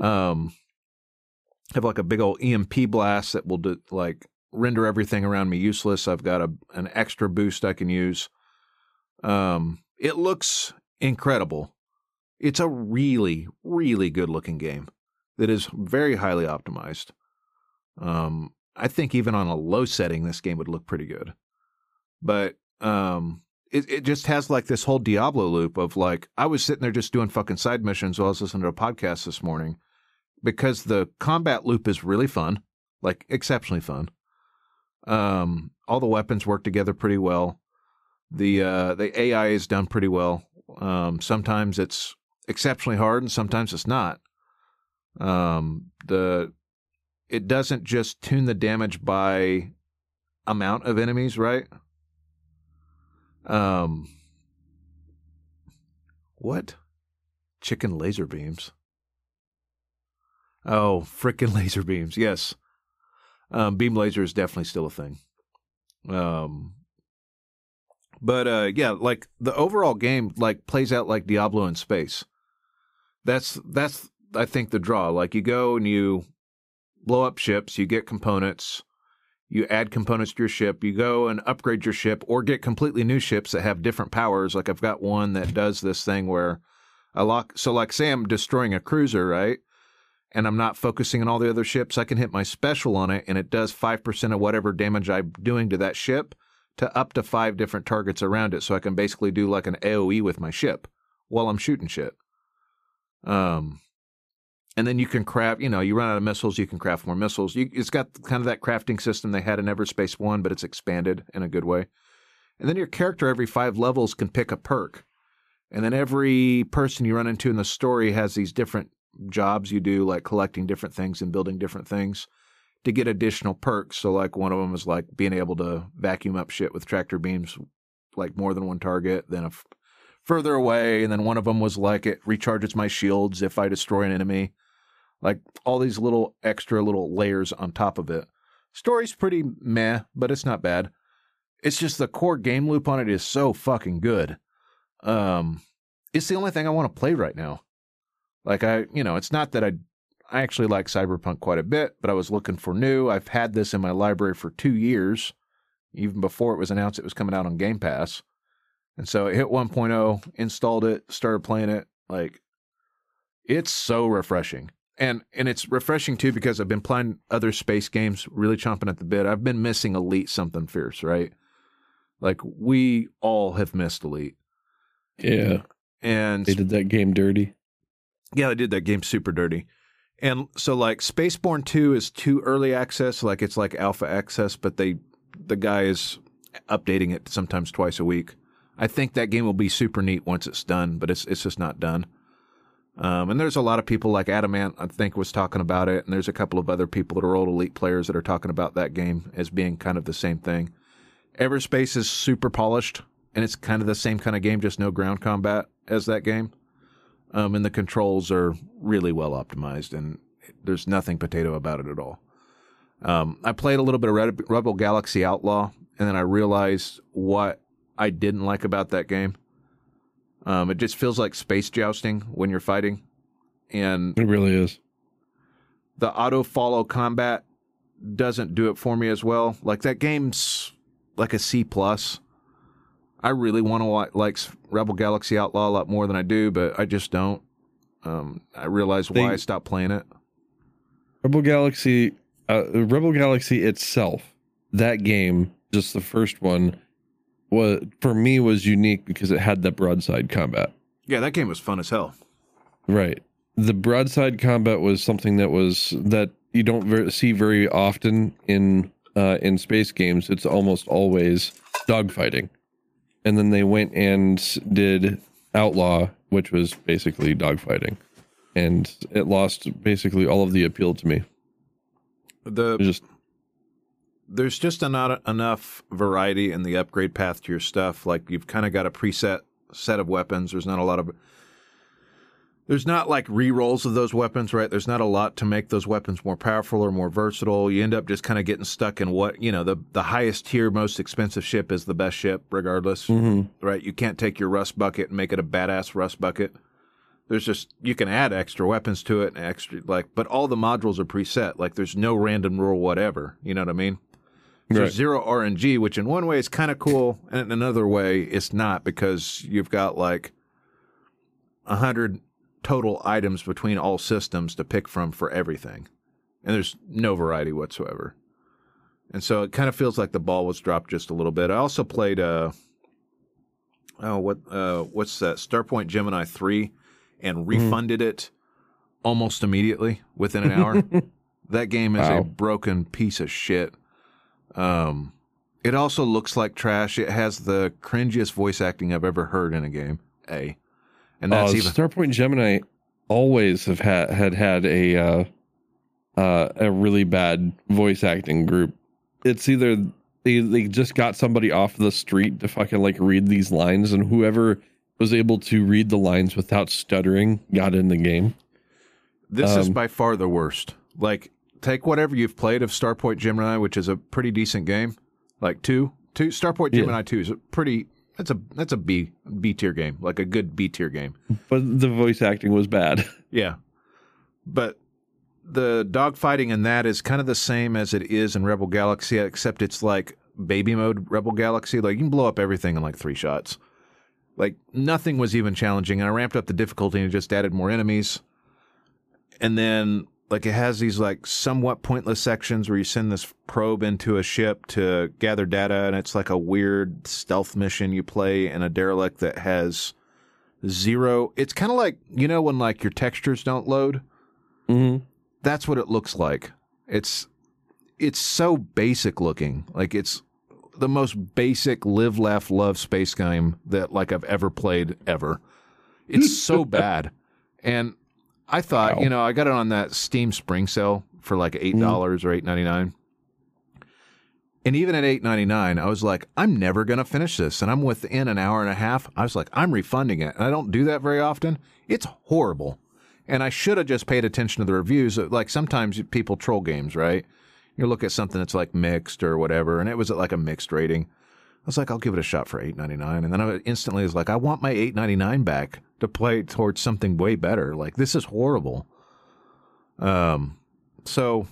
Um, have like a big old EMP blast that will do, like render everything around me useless. I've got a an extra boost I can use. Um, it looks incredible. It's a really, really good looking game that is very highly optimized. Um, I think even on a low setting, this game would look pretty good. But um, it, it just has like this whole Diablo loop of like, I was sitting there just doing fucking side missions while I was listening to a podcast this morning because the combat loop is really fun, like exceptionally fun. Um, all the weapons work together pretty well. The uh, the AI is done pretty well. Um, sometimes it's exceptionally hard, and sometimes it's not. Um, the it doesn't just tune the damage by amount of enemies, right? Um, what? Chicken laser beams. Oh, frickin' laser beams. Yes. Um, beam laser is definitely still a thing. Um, but uh, yeah, like the overall game, like plays out like Diablo in space. That's that's I think the draw. Like you go and you blow up ships, you get components, you add components to your ship, you go and upgrade your ship, or get completely new ships that have different powers. Like I've got one that does this thing where I lock. So like, say I'm destroying a cruiser, right? and I'm not focusing on all the other ships, I can hit my special on it and it does 5% of whatever damage I'm doing to that ship to up to five different targets around it. So I can basically do like an AoE with my ship while I'm shooting shit. Um, and then you can craft, you know, you run out of missiles, you can craft more missiles. You, it's got kind of that crafting system they had in Everspace 1, but it's expanded in a good way. And then your character every five levels can pick a perk. And then every person you run into in the story has these different jobs you do, like collecting different things and building different things to get additional perks. So, like, one of them is like being able to vacuum up shit with tractor beams, like more than one target, then a f- further away. And then one of them was like it recharges my shields if I destroy an enemy. Like all these little extra little layers on top of it. Story's pretty meh, but it's not bad. It's just the core game loop on it is so fucking good. Um, it's the only thing I want to play right now. Like I, you know, it's not that I I actually like Cyberpunk quite a bit, but I was looking for new. I've had this in my library for 2 years, even before it was announced it was coming out on Game Pass. And so I hit 1.0, installed it, started playing it. Like it's so refreshing. And and it's refreshing too because I've been playing other space games, really chomping at the bit. I've been missing Elite something fierce, right? Like we all have missed Elite. Yeah. And They did that game dirty. Yeah, they did that game super dirty. And so like Spaceborne 2 is too early access, like it's like alpha access, but they the guy is updating it sometimes twice a week. I think that game will be super neat once it's done, but it's it's just not done. Um, and there's a lot of people like Adamant, I think, was talking about it, and there's a couple of other people that are old elite players that are talking about that game as being kind of the same thing. Everspace is super polished, and it's kind of the same kind of game, just no ground combat as that game. Um, and the controls are really well optimized, and there's nothing potato about it at all. Um, I played a little bit of Rebel Galaxy Outlaw, and then I realized what I didn't like about that game. Um, it just feels like space jousting when you're fighting, and It really is. the auto follow combat doesn't do it for me as well. Like that game's like a C plus. I really want to like Rebel Galaxy Outlaw a lot more than I do, but I just don't. Um, I realize why I stopped playing it. Rebel Galaxy, uh, Rebel Galaxy itself, that game, just the first one, was for me was unique because it had that broadside combat. Yeah, that game was fun as hell. Right. The broadside combat was something that was that you don't ver- see very often in uh, in space games. It's almost always dogfighting, and then they went and did Outlaw, which was basically dogfighting, and it lost basically all of the appeal to me. The just there's just not enough variety in the upgrade path to your stuff. Like you've kind of got a preset set of weapons. There's not a lot of there's not like re-rolls of those weapons, right? There's not a lot to make those weapons more powerful or more versatile. You end up just kind of getting stuck in what you know. The the highest tier, most expensive ship is the best ship, regardless, Mm-hmm. right? You can't take your rust bucket and make it a badass rust bucket. There's just you can add extra weapons to it and extra like, but all the modules are preset. Like there's no random rule whatever. You know what I mean? So Right. zero RNG, which in one way is kind of cool, and in another way it's not because you've got like a hundred total items between all systems to pick from for everything, and there's no variety whatsoever. And so it kind of feels like the ball was dropped just a little bit. I also played uh oh what uh what's that Starpoint Gemini three, and refunded it almost immediately within an hour. that game is Wow. a broken piece of shit. Um, it also looks like trash. It has the cringiest voice acting I've ever heard in a game. A, and that's uh, even Starpoint Gemini always have had had had a uh, uh, a really bad voice acting group. It's either they they just got somebody off the street to fucking like read these lines, and whoever was able to read the lines without stuttering got in the game. This is Um, by far the worst. Like, take whatever you've played of Starpoint Gemini, which is a pretty decent game. Like two, two Starpoint Yeah. Gemini two is a pretty. That's a that's a B B tier game, like a good B tier game. But the voice acting was bad. Yeah, but the dogfighting in that is kind of the same as it is in Rebel Galaxy, except it's like baby mode Rebel Galaxy. Like you can blow up everything in like three shots. Like nothing was even challenging, and I ramped up the difficulty and just added more enemies. And then like it has these like somewhat pointless sections where you send this probe into a ship to gather data, and it's like a weird stealth mission you play in a derelict that has zero. It's kind of like you know when like your textures don't load Mm-hmm. that's what it looks like. It's it's so basic looking. Like it's the most basic live laugh love space game that like I've ever played ever. It's so bad. And I thought, Wow. you know, I got it on that Steam Spring sale for like eight mm-hmm. dollars or eight ninety nine. And even at eight ninety nine, I was like, I'm never gonna finish this. And I'm within an hour and a half. I was like, I'm refunding it. And I don't do that very often. It's horrible. And I should have just paid attention to the reviews. Like sometimes people troll games, right? You look at something that's like mixed or whatever, and it was at like a mixed rating. I was like, I'll give it a shot for eight ninety nine, and then I instantly was like, I want my eight ninety nine back to play towards something way better. Like this is horrible. Um, so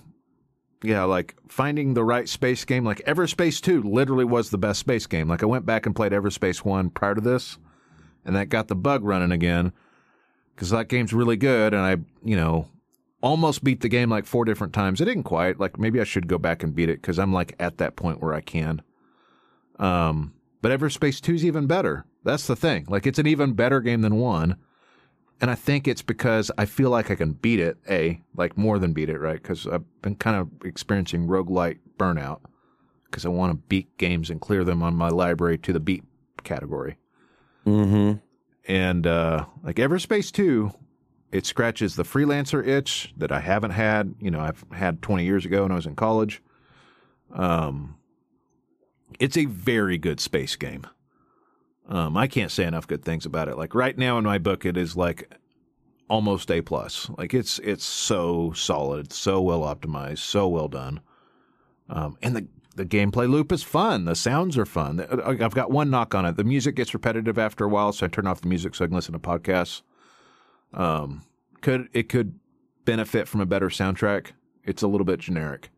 yeah, like finding the right space game, like Everspace two, literally was the best space game. Like I went back and played Everspace one prior to this, and that got the bug running again because that game's really good, and I, you know, almost beat the game like four different times. I didn't quite. Like maybe I should go back and beat it because I'm like at that point where I can. Um, but Everspace 2 is even better. That's the thing. Like it's an even better game than one. And I think it's because I feel like I can beat it, A, like more than beat it, right? Because I've been kind of experiencing roguelite burnout because I want to beat games and clear them on my library to the beat category. Mm-hmm. And uh, like Everspace 2, it scratches the freelancer itch that I haven't had. You know, I've had 20 years ago when I was in college. Um, it's a very good space game. Um, I can't say enough good things about it. Like right now in my book, it is like almost a plus. Like it's it's so solid, so well optimized, so well done. Um, and the the gameplay loop is fun. The sounds are fun. I- I've got one knock on it. The music gets repetitive after a while, so I turn off the music so I can listen to podcasts. Um, could it could benefit from a better soundtrack? It's a little bit generic.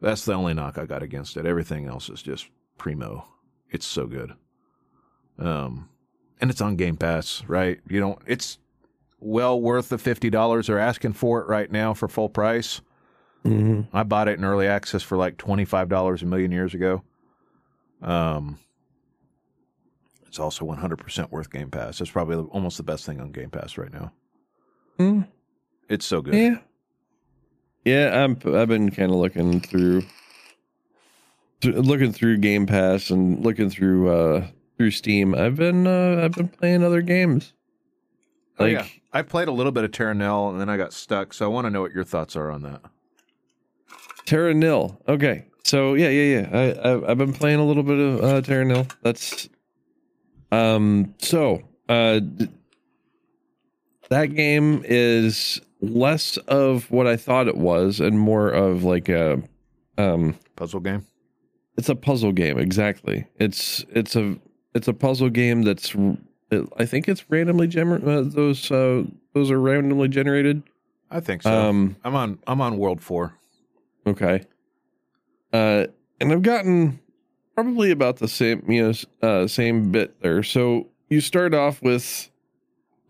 That's the only knock I got against it. Everything else is just primo. It's so good. Um, and it's on Game Pass, right? You don't. It's well worth the fifty dollars they're asking for it right now for full price. Mm-hmm. I bought it in early access for like twenty five dollars a million years ago. Um, it's also one hundred percent worth Game Pass. It's probably almost the best thing on Game Pass right now. Mm, It's so good. yeah. Yeah, I'm. I've been kind of looking through, th- looking through Game Pass and looking through uh through Steam. I've been uh I've been playing other games. Oh, Like yeah. I played a little bit of Terra Nil and then I got stuck. So I want to know what your thoughts are on that. Terra Nil. Okay, so yeah, yeah, yeah. I I've, I've been playing a little bit of uh, Terra Nil. That's um. So uh, that game is less of what I thought it was and more of like a um Puzzle game. it's a puzzle game exactly. It's it's a it's a puzzle game that's I think it's randomly gener- uh, those uh those are randomly generated. I think so. Um I'm on. I'm on World Four. okay. Uh and I've gotten probably about the same you know uh same bit there. So you start off with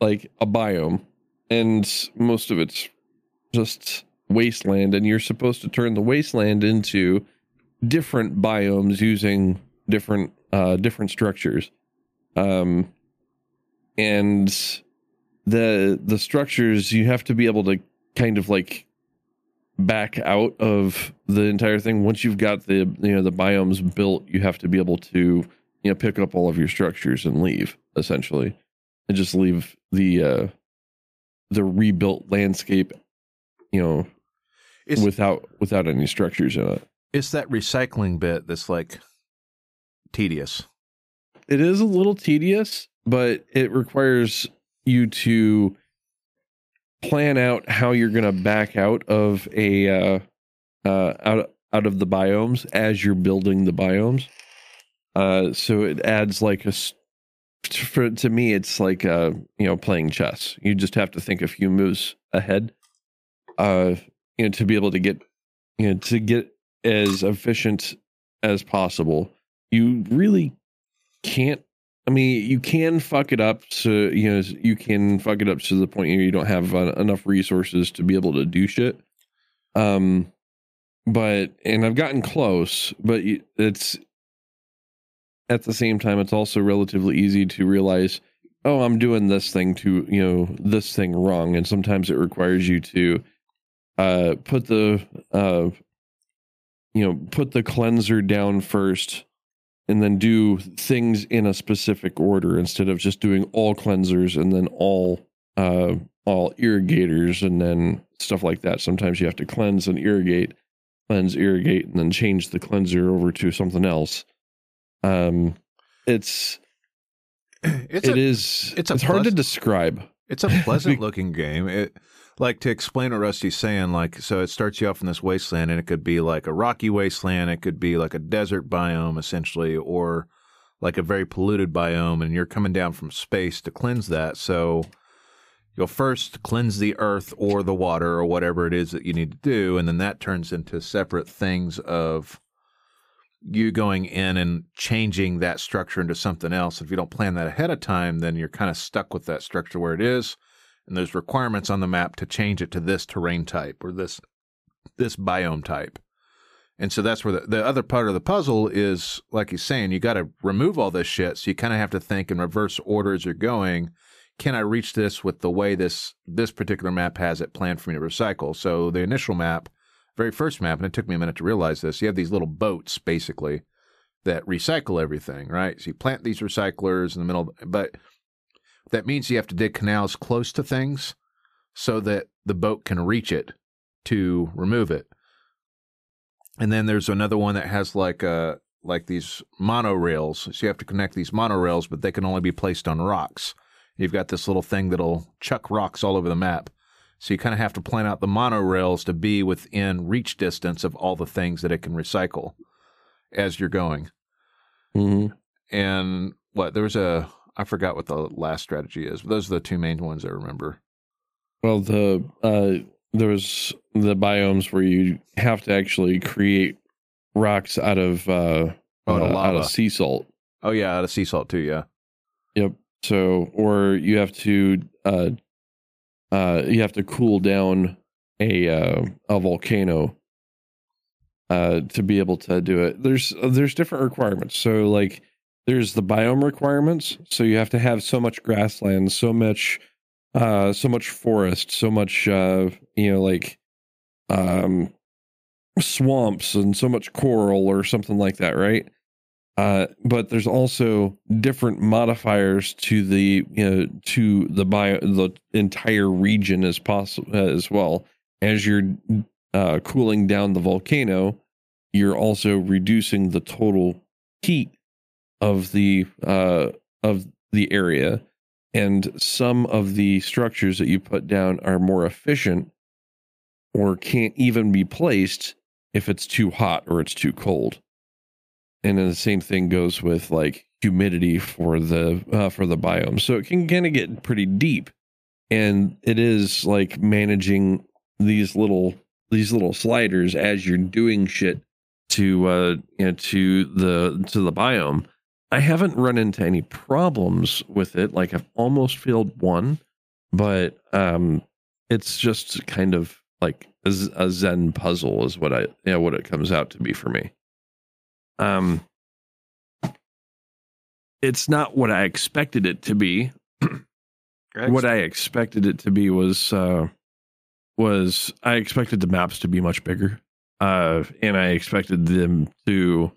like a biome and most of it's just wasteland and you're supposed to turn the wasteland into different biomes using different uh different structures. Um and the the structures you have to be able to kind of like back out of the entire thing. Once you've got the you know the biomes built you have to be able to you know pick up all of your structures and leave essentially and just leave the uh the rebuilt landscape you know It's without without any structures in it. It's that recycling bit that's like tedious. it is a little tedious but it requires you to plan out how you're going to back out of a uh uh out out of the biomes as you're building the biomes. Uh so it adds like a for to me it's like uh you know playing chess. You just have to think a few moves ahead uh you know to be able to get you know to get as efficient as possible you really can't I mean, you can fuck it up. So you know, you can fuck it up to the point where you don't have uh, enough resources to be able to do shit. Um, but and I've gotten close, but it's at the same time, it's also relatively easy to realize, oh, I'm doing this thing to you know this thing wrong, and sometimes it requires you to uh put the uh you know put the cleanser down first and then do things in a specific order instead of just doing all cleansers and then all uh all irrigators and then stuff like that. Sometimes you have to cleanse and irrigate cleanse irrigate and then change the cleanser over to something else. Um it's It's it a is it's a it's hard to describe. It's a pleasant looking game. It like to explain what Rusty's saying, like so it starts you off in this wasteland and it could be like a rocky wasteland, it could be like a desert biome essentially, or like a very polluted biome, and you're coming down from space to cleanse that. So you'll first cleanse the earth or the water or whatever it is that you need to do, and then that turns into separate things of you going in and changing that structure into something else. If you don't plan that ahead of time, then you're kind of stuck with that structure where it is. And there's requirements on the map to change it to this terrain type or this this biome type. And so that's where the, the other part of the puzzle is, like he's saying, you got to remove all this shit. So you kind of have to think in reverse order as you're going. Can I reach this with the way this this particular map has it planned for me to recycle? So the initial map, very first map, and it took me a minute to realize this. You have these little boats basically that recycle everything, right? So you plant these recyclers in the middle, but that means you have to dig canals close to things so that the boat can reach it to remove it. And then there's another one that has like uh like these monorails. So you have to connect these monorails, but they can only be placed on rocks. You've got this little thing that'll chuck rocks all over the map. So you kind of have to plan out the monorails to be within reach distance of all the things that it can recycle as you're going. hmm And what there was a I forgot what the last strategy is. But those are the two main ones I remember. Well, the uh, there was the biomes where you have to actually create rocks out of uh, Oh, uh, out of sea salt. Oh yeah, out of sea salt too. Yeah. Yep. So, or you have to uh, uh, you have to cool down a uh, a volcano uh, to be able to do it. There's there's different requirements. So, like there's the biome requirements. So you have to have so much grassland, so much uh, so much forest, so much uh, you know like um, swamps and so much coral or something like that, right? Uh, but there's also different modifiers to the you know to the bio the entire region as possible as well as you're uh, cooling down the volcano you're also reducing the total heat of the uh of the area and some of the structures that you put down are more efficient or can't even be placed if it's too hot or it's too cold. And then the same thing goes with like humidity for the uh, for the biome. So it can kind of get pretty deep, and it is like managing these little these little sliders as you're doing shit to uh you know to the to the biome. I haven't run into any problems with it. Like I've almost failed one, but um it's just kind of like a zen puzzle is what I yeah what it comes out to be for me. Um it's not what I expected it to be. what I expected it to be was uh was I expected the maps to be much bigger. Uh and I expected them to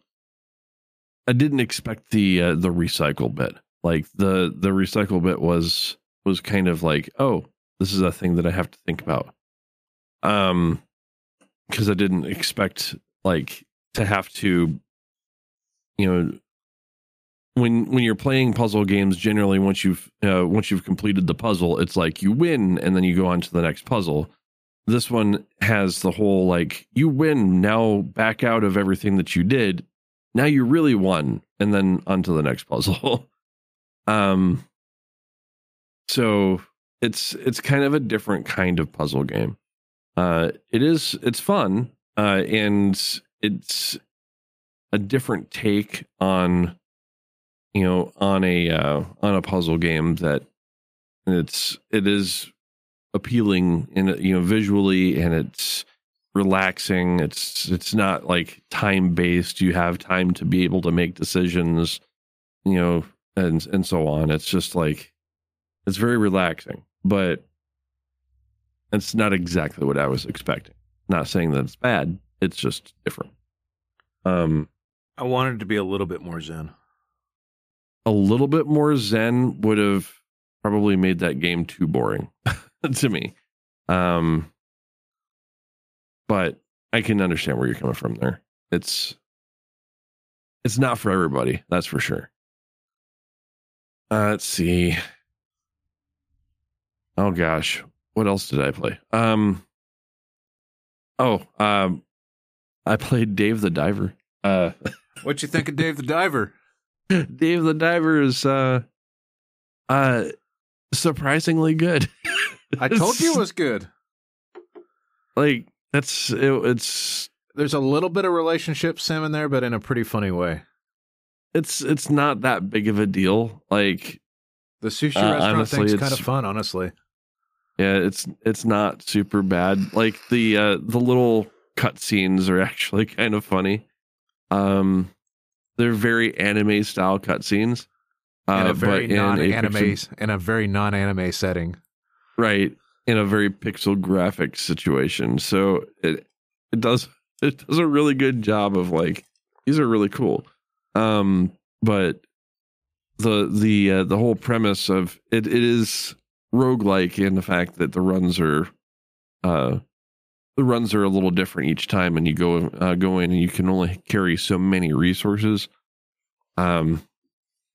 I didn't expect the uh, the recycle bit. Like the the recycle bit was was kind of like, oh, this is a thing that I have to think about. Um because I didn't expect like to have to you know when when you're playing puzzle games generally once you've uh, once you've completed the puzzle it's like you win and then you go on to the next puzzle this one has the whole like you win now back out of everything that you did now you really won and then on to the next puzzle. Um so it's it's kind of a different kind of puzzle game. Uh it is it's fun uh and it's a different take on you know on a uh, on a puzzle game that it's it is appealing in you know visually and it's relaxing. It's it's not like time based you have time to be able to make decisions you know and and so on. It's just like it's very relaxing but it's not exactly what i was expecting. Not saying that it's bad it's just different. Um I wanted to be a little bit more zen. a little bit more zen would have probably made that game too boring to me. Um but i can understand where you're coming from there it's it's not for everybody that's for sure uh, let's see oh gosh what else did i play um oh um i played dave the diver uh What you think of Dave the Diver? Dave the Diver is uh uh surprisingly good. I told you it was good. like that's it, it's There's a little bit of relationship sim in there, but in a pretty funny way. it's it's not that big of a deal. Like The sushi Uh, restaurant honestly, thing's kind of fun, honestly. yeah, it's it's not super bad. Like the uh the little cutscenes are actually kind of funny. Um they're very anime style cutscenes. Uh, in a very pixel- in a very non-anime setting. right in a very pixel graphic situation. So it it does it does a really good job of like these are really cool. Um but the the uh, the whole premise of it it is roguelike in the fact that the runs are uh the runs are a little different each time and you go uh, go in and you can only carry so many resources. Um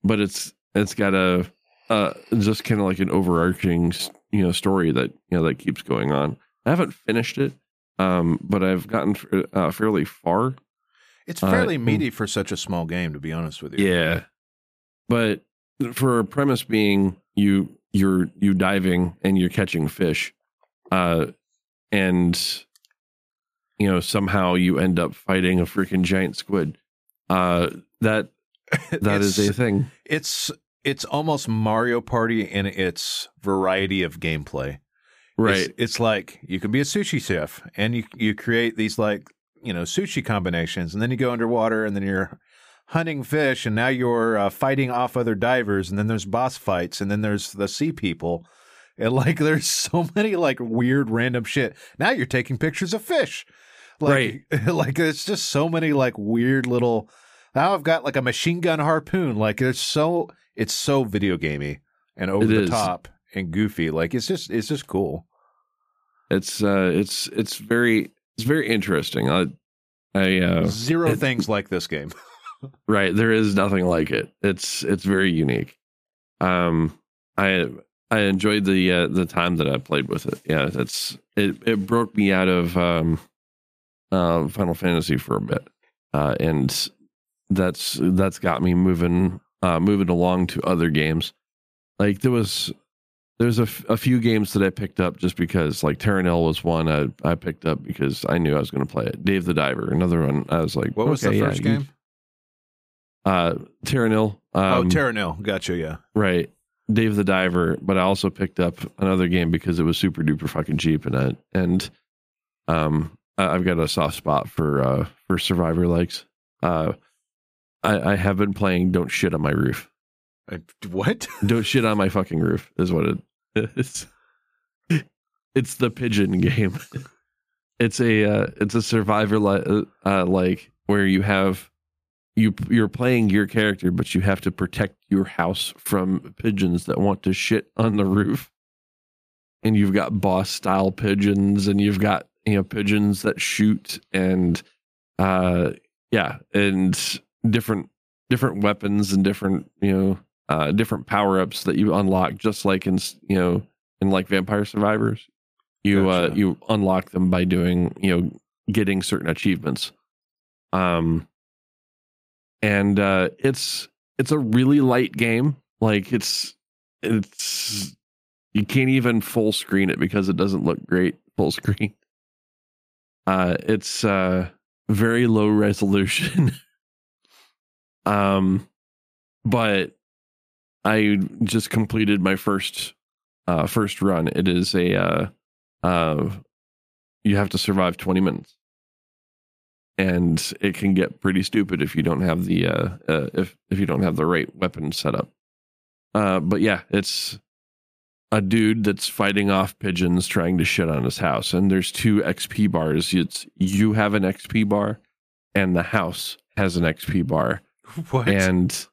but it's it's got a uh just kind of like an overarching you know story that you know that keeps going on i haven't finished it um but i've gotten uh, fairly far It's Uh, fairly mm. meaty for such a small game, to be honest with you. yeah but for a premise being you you're you diving and you're catching fish uh and you know somehow you end up fighting a freaking giant squid uh that that is a thing It's it's almost Mario Party in its variety of gameplay. right It's, it's like you can be a sushi chef and you you create these like you know sushi combinations, and then you go underwater, and then you're hunting fish, and now you're uh, fighting off other divers, and then there's boss fights, and then there's the sea people, and like there's so many like weird random shit. Now you're taking pictures of fish, like like it's just so many like weird little. Now I've got like a machine gun harpoon. Like it's so it's so video gamey and over It the is. top and goofy. Like it's just it's just cool. it's uh it's it's very it's very interesting i i uh Zero it- things like this game. Right. There is nothing like it. It's it's very unique. Um I I enjoyed the uh, the time that I played with it. Yeah, that's it. It broke me out of um, uh, Final Fantasy for a bit, uh, and that's that's got me moving uh, moving along to other games. Like there was there's a, f- a few games that I picked up just because like Terra Nil was one I, I picked up because I knew I was going to play it. Dave the Diver, another one. I was like, What was okay, the yeah, first you- game? Uh, Terra Nil. Um, oh, Terra Nil. Gotcha. Yeah. Right. Dave the Diver, but I also picked up another game because it was super duper fucking cheap and I, and um I've got a soft spot for uh for survivor likes. Uh I, I have been playing Don't Shit on My Roof. I, what? Don't shit on my fucking roof is what it is. It's the pigeon game. It's a uh, it's a survivor like uh, like where you have you you're playing your character, but you have to protect your house from pigeons that want to shit on the roof. And you've got boss style pigeons, and you've got you know pigeons that shoot, and uh yeah, and different different weapons and different you know uh, different power ups that you unlock, just like in you know in like Vampire Survivors. You uh, you unlock them by doing you know getting certain achievements. Um, and uh, it's it's a really light game. Like it's it's you can't even full screen it because it doesn't look great full screen. Uh, it's uh very low resolution. um, but I just completed my first uh first run. It is a uh uh you have to survive 20 minutes. And it can get pretty stupid if you don't have the uh, uh if if you don't have the right weapon set up. Uh but yeah, it's a dude that's fighting off pigeons trying to shit on his house and there's two XP bars. It's you have an XP bar and the house has an XP bar What? and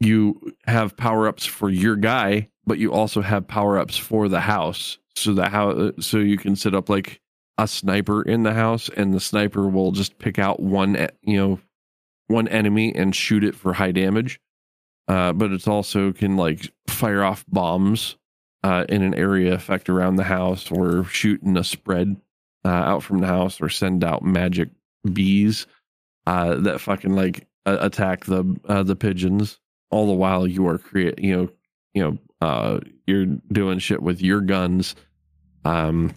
you have power ups for your guy, but you also have power ups for the house. So the house, so you can set up like a sniper in the house, and the sniper will just pick out one, you know, one enemy and shoot it for high damage. Uh, but it's also can like fire off bombs uh, in an area effect around the house, or shoot in a spread uh, out from the house, or send out magic bees uh, that fucking like uh, attack the uh, the pigeons. All the while you are create, you know, you know, uh, you're doing shit with your guns. Um,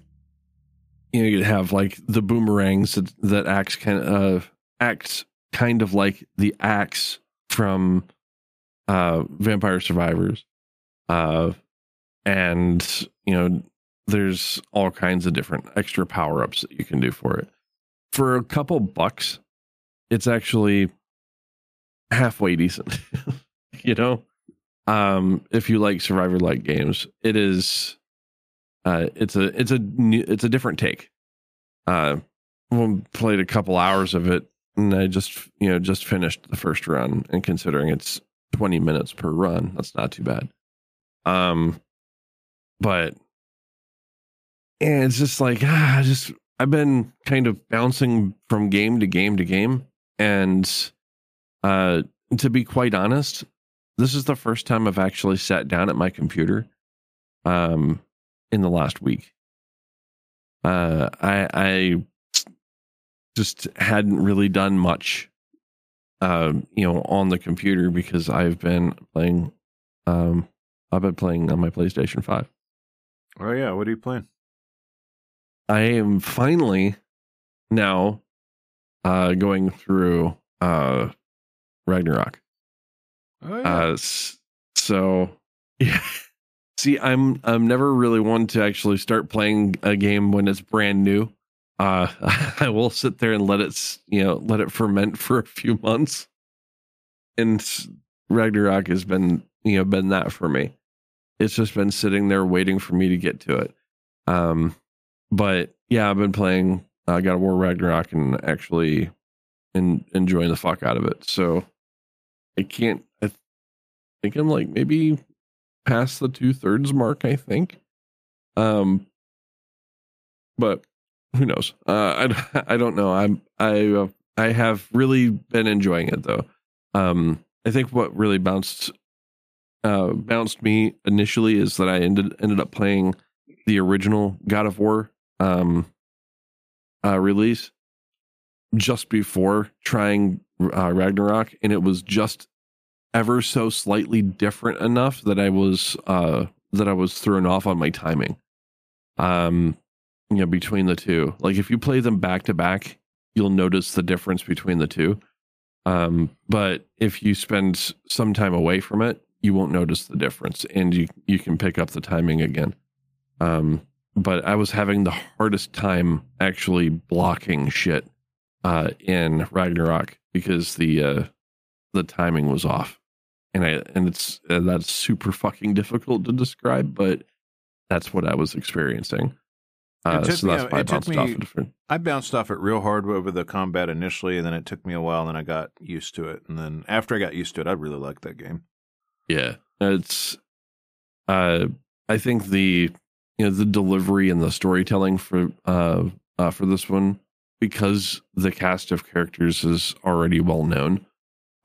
you know, you have like the boomerangs that, that acts kind of uh, acts kind of like the axe from uh, Vampire Survivors. Uh, and you know, there's all kinds of different extra power ups that you can do for it. For a couple bucks, it's actually halfway decent. you know, um, if you like survivor like games, it is. Uh, it's a it's a it's a different take. Uh, played a couple hours of it, and I just you know just finished the first run. And considering it's twenty minutes per run, that's not too bad. Um, but and it's just like ah, just I've been kind of bouncing from game to game to game, and uh, to be quite honest, this is the first time I've actually sat down at my computer, um, in the last week. Uh, I I just hadn't really done much, um, you know, on the computer because I've been playing, um, I've been playing on my PlayStation Five. oh yeah. What are you playing? I am finally now uh going through uh Ragnarok. Oh yeah. Uh so yeah. See, I'm I'm never really one to actually start playing a game when it's brand new. Uh I will sit there and let it you know, let it ferment for a few months. And Ragnarok has been, you know, been that for me. It's just been sitting there waiting for me to get to it. Um but yeah, I've been playing uh, God of War Ragnarok and actually and enjoying the fuck out of it. So I can't. I think I'm like maybe past the two thirds mark. I think. Um, but who knows? Uh, I I don't know. I'm I uh, I have really been enjoying it though. Um, I think what really bounced uh, bounced me initially is that I ended ended up playing the original God of War um, uh, release just before trying uh, Ragnarok, and it was just ever so slightly different enough that I was uh, that I was thrown off on my timing. Um, you know, between the two, like if you play them back to back, you'll notice the difference between the two. Um, but if you spend some time away from it, you won't notice the difference, and you you can pick up the timing again. Um, but I was having the hardest time actually blocking shit uh, in Ragnarok because the uh, the timing was off, and I and it's uh, that's super fucking difficult to describe, but that's what I was experiencing. Uh, so me- that's why I it took bounced off me- a different. I bounced off it real hard over the combat initially, and then it took me a while, and then I got used to it. And then after I got used to it, I really liked that game. Yeah, it's. Uh, I think the you know the delivery and the storytelling for uh, uh for this one because the cast of characters is already well known.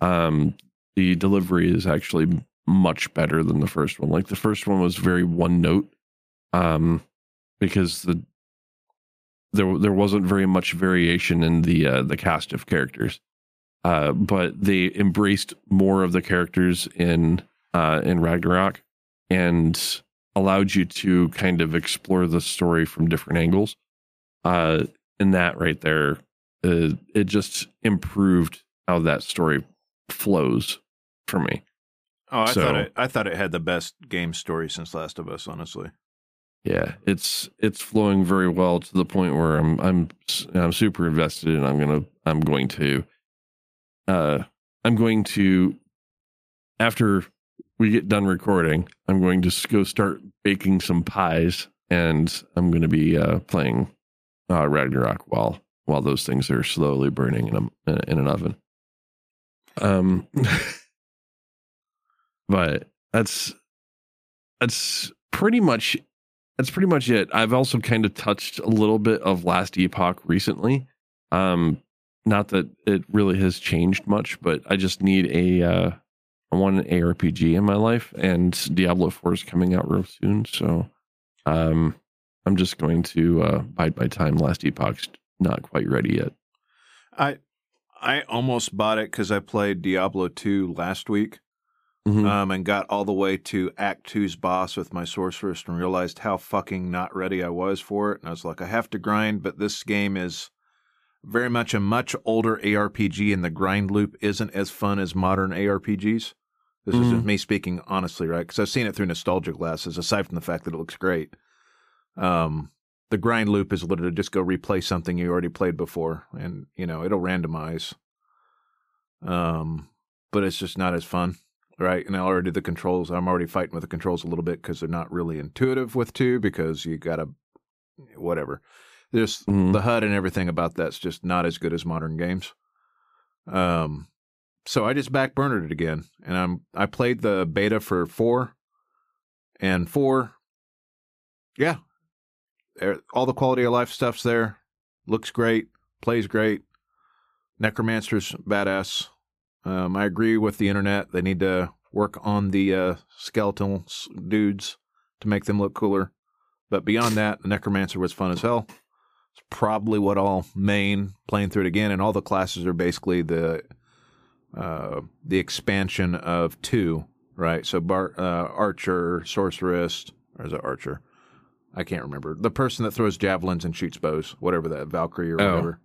Um, the delivery is actually much better than the first one. Like the first one was very one note, um, because the there there wasn't very much variation in the uh, the cast of characters. Uh, but they embraced more of the characters in uh, in Ragnarok and allowed you to kind of explore the story from different angles. Uh, and that right there, uh, it just improved how that story flows for me. Oh, I So- thought it. I thought it had the best game story since Last of Us. Honestly, Yeah, it's it's flowing very well to the point where I'm I'm I'm super invested and I'm gonna I'm going to uh I'm going to after we get done recording I'm going to go start baking some pies and I'm going to be uh playing uh Ragnarok while while those things are slowly burning in a in an oven. Um but that's that's pretty much that's pretty much it. I've also kind of touched a little bit of Last Epoch recently. Um, not that it really has changed much, but I just need a uh, I want an ARPG in my life, and Diablo Four is coming out real soon, so um, I'm just going to uh, bide my time. Last Epoch's not quite ready yet. I I almost bought it because I played Diablo two last week. Mhm. um, and got all the way to Act Two's boss with my sorceress and realized how fucking not ready I was for it. And I was like, I have to grind, but this game is very much a much older ARPG, and the grind loop isn't as fun as modern ARPGs. This is Mhm. just me speaking honestly, right? Because I've seen it through nostalgia glasses. Aside from the fact that it looks great, um, the grind loop is literally just go replay something you already played before, and you know it'll randomize. Um, but it's just not as fun right? And I already the controls, I'm already fighting with the controls a little bit because they're not really intuitive with two because you got to, whatever. There's Mhm. the HUD and everything about that's just not as good as modern games. Um, so I just backburnered it again, and I'm I played the beta for four, and four, yeah, all the quality of life stuff's there, looks great, plays great. Necromancer's badass. Um, I agree with the internet. They need to work on the uh, skeletal dudes to make them look cooler. But beyond that, the Necromancer was fun as hell. It's probably what I'll main playing through it again, and all the classes are basically the uh, the expansion of two, right? So Bar- uh, Archer, Sorceress, or is it Archer? I can't remember. The person that throws javelins and shoots bows, whatever that, Valkyrie or Oh. whatever.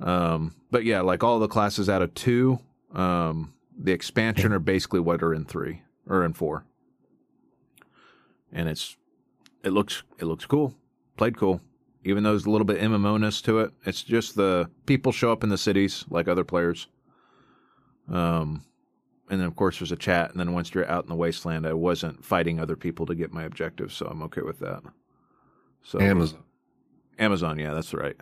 Um, but yeah, like all the classes out of two, um, the expansion are basically what are in three or in four, and it's it looks it looks cool, played cool, even though there's a little bit MMO ness to it. It's just the people show up in the cities like other players, um, and then of course there's a chat, and then once you're out in the wasteland, I wasn't fighting other people to get my objectives, so I'm okay with that. So Amazon. Amazon, yeah, that's right.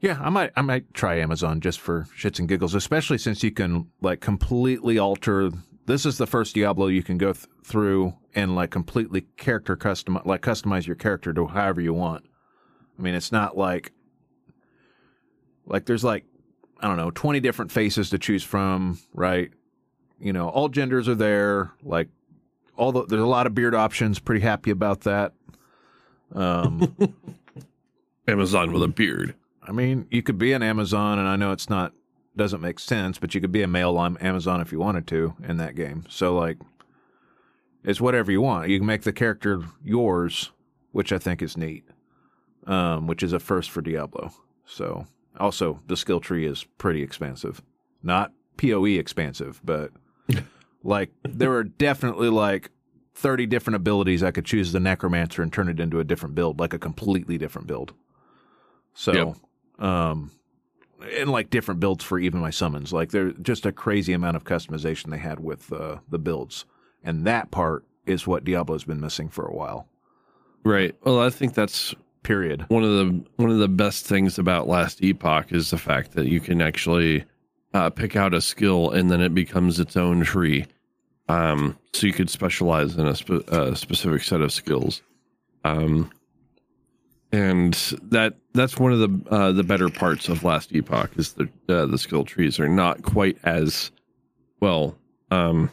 Yeah, I might I might try Amazon just for shits and giggles, especially since you can like completely alter. This is the first Diablo you can go th- through and like completely character custom like customize your character to however you want. I mean, it's not like like there's like I don't know, 20 different faces to choose from, right? you know, all genders are there. Like all the there's a lot of beard options. Pretty happy about that. Um, Amazon with a beard. I mean, you could be an Amazon, and I know it's not doesn't make sense, but you could be a male on Amazon if you wanted to in that game. So like, it's whatever you want. You can make the character yours, which I think is neat. Um, which is a first for Diablo. So also the skill tree is pretty expansive, not Poe expansive, but like there are definitely like 30 different abilities I could choose the necromancer and turn it into a different build, like a completely different build. So, Yep. um, and like different builds for even my summons. Like there's just a crazy amount of customization they had with uh, the builds, and that part is what Diablo's been missing for a while. Right. Well, I think that's Period. one of the one of the best things about Last Epoch is the fact that you can actually uh, pick out a skill and then it becomes its own tree. Um, so you could specialize in a, spe- a specific set of skills. Um, and that that's one of the uh, the better parts of Last Epoch is the uh, the skill trees are not quite as well um,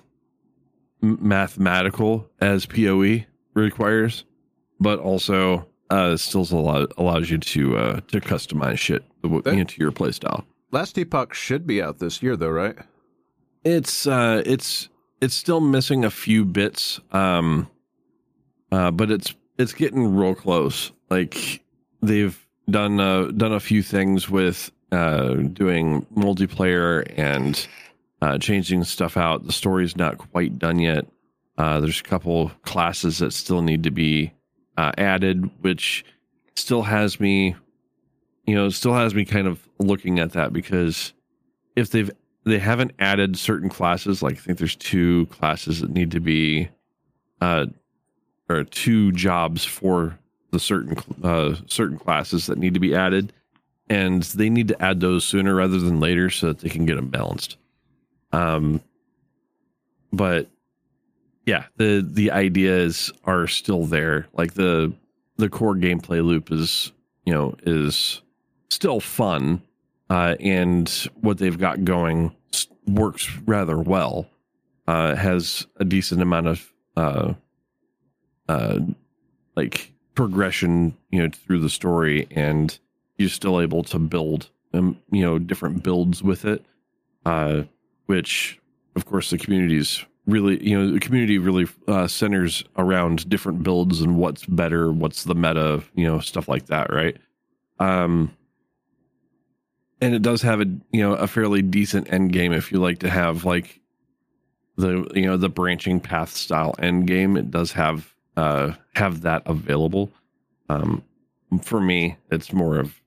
mathematical as Poe requires, but also uh, still allow, allows you to uh, to customize shit That- into your playstyle. Last Epoch should be out this year, though, right? It's uh, it's it's still missing a few bits, um, uh, but it's it's getting real close. Like they've done uh, done a few things with uh, doing multiplayer and uh, changing stuff out. The story's not quite done yet. Uh, there's a couple classes that still need to be uh, added, which still has me, you know, still has me kind of looking at that because if they've they haven't added certain classes, like I think there's two classes that need to be, uh, or two jobs for the certain uh certain classes that need to be added, and they need to add those sooner rather than later so that they can get them balanced. Um, but yeah, the the ideas are still there. Like the the core gameplay loop is you know is still fun, uh, and what they've got going works rather well. Uh, has a decent amount of uh, uh, like progression, you know, through the story, and you're still able to build, um, you know, different builds with it. Uh, which, of course, the community's really, you know, the community really uh, centers around different builds and what's better, what's the meta, you know, stuff like that, right? Um, and it does have a you know a fairly decent end game if you like to have like the you know the branching path style end game it does have uh have that available um for me it's more of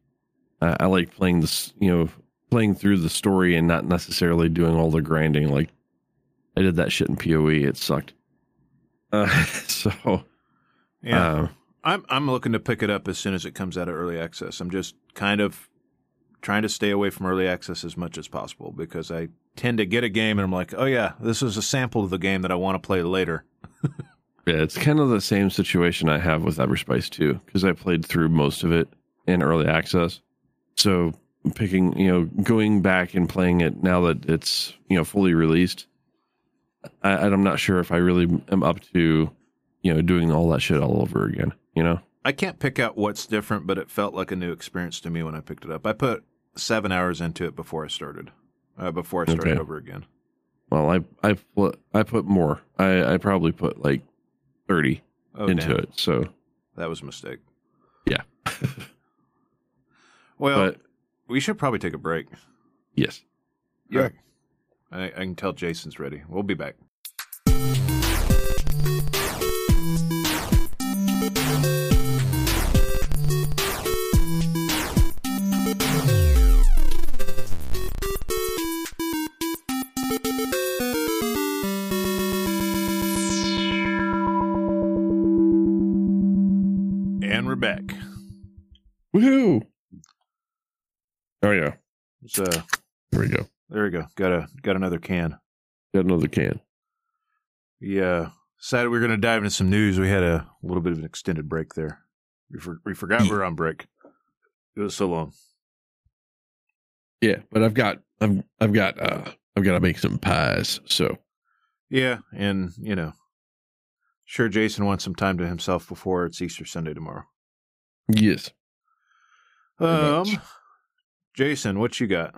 uh, i like playing this you know playing through the story and not necessarily doing all the grinding like i did that shit in poe it sucked uh so Yeah. uh, I'm I'm looking to pick it up as soon as it comes out of early access. I'm just kind of trying to stay away from early access as much as possible because I tend to get a game and I'm like, oh yeah, this is a sample of the game that I want to play later. Yeah, it's kind of the same situation I have with Everspace two, because I played through most of it in early access. So picking, you know, going back and playing it now that it's you know fully released, I, I'm not sure if I really am up to, you know, doing all that shit all over again. You know, I can't pick out what's different, but it felt like a new experience to me when I picked it up. I put seven hours into it before I started. Uh, before I started Okay. over again. well, I I put I put more. I I probably put like thirty Oh, into damn. it. So That was a mistake. yeah, Well, but we should probably take a break. yes. Yeah. I, I can tell Jason's ready. We'll be back. And we're back. Woohoo! Oh yeah, So uh, there we go. There we go. Got a got another can. Got another can. Yeah. decided we are going to dive into some news. We had a little bit of an extended break there. We, for, we forgot we were on break. It was so long. Yeah, but I've got I've I've got uh I've got to make some pies. So Yeah, and you know, sure, Jason wants some time to himself before it's Easter Sunday tomorrow. Yes. Um, Jason, what you got?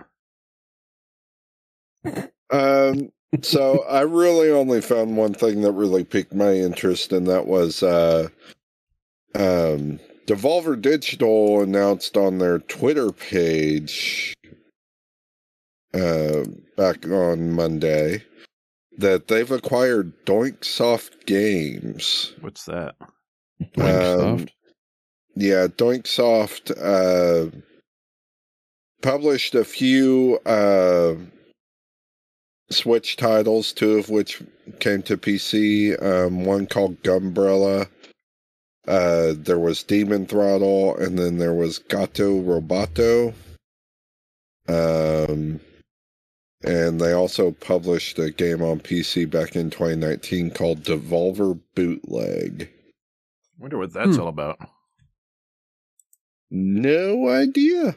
Um, so I really only found one thing that really piqued my interest, and that was uh, um, Devolver Digital announced on their Twitter page uh, back on Monday that they've acquired Doinksoft Games. What's that? Microsoft. Yeah, Doinksoft uh, published a few uh, Switch titles, two of which came to PC. Um, one called Gunbrella. Uh, there was Demon Throttle, and then there was Gato Roboto. Um, and they also published a game on PC back in 2019 called Devolver Bootleg. Wonder what that's Hmm. all about. No idea.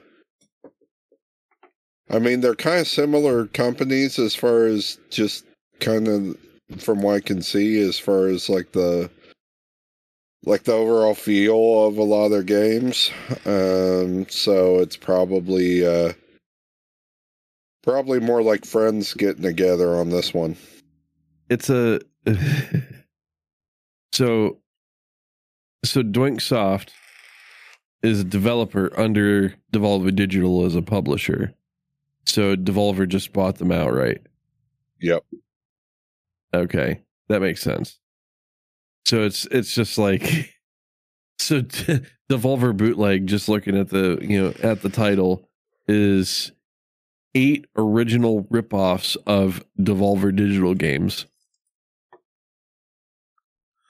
I mean, they're kind of similar companies as far as just kind of from what I can see, as far as like the like the overall feel of a lot of their games. Um, so it's probably uh, probably more like friends getting together on this one. It's a so so Doinksoft is a developer under Devolver Digital as a publisher. So Devolver just bought them outright. Yep. Okay, that makes sense. So it's it's just like so Devolver bootleg. Just looking at the you know at the title is eight original ripoffs of Devolver Digital games,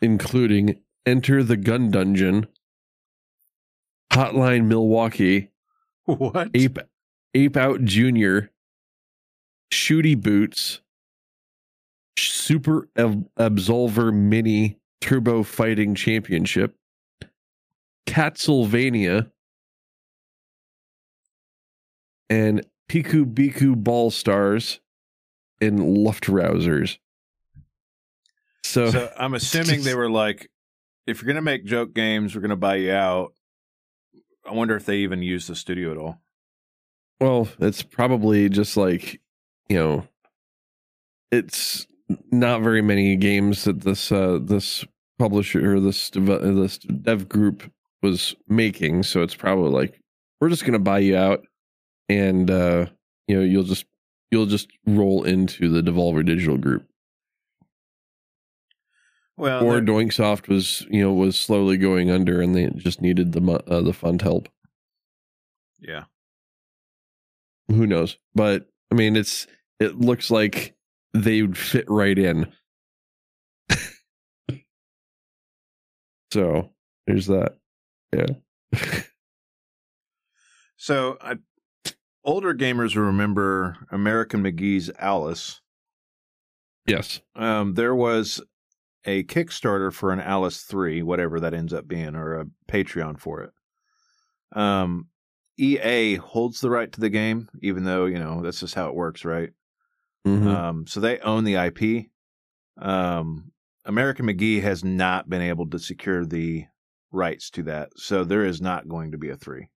including Enter the Gun Dungeon, Hotline Milwaukee, What? Ape Ape Out Junior, Shooty Boots, Super Ab- Absolver Mini Turbo Fighting Championship, Catsylvania, and Piku Biku Ball Stars and Luftrausers. So, So I'm assuming they were like, if you're gonna make joke games, we're gonna buy you out. I wonder if they even use the studio at all. Well, it's probably just like, you know, it's not very many games that this uh this publisher or this dev- uh, this dev group was making, so it's probably like we're just going to buy you out and uh you know, you'll just you'll just roll into the Devolver Digital group. Well, or they're- Doinksoft was, you know, was slowly going under and they just needed the uh, the fund help. yeah. Who knows? But i mean it's it looks like they would fit right in. So there's that. Yeah. So I, older gamers remember American McGee's Alice. yes. Um, there was a Kickstarter for an Alice 3, whatever that ends up being, or a Patreon for it. Um, EA holds the right to the game, even though, you know, that's just how it works, right? Mhm. Um, so they own the IP. Um, American McGee has not been able to secure the rights to that. So there is not going to be a 3,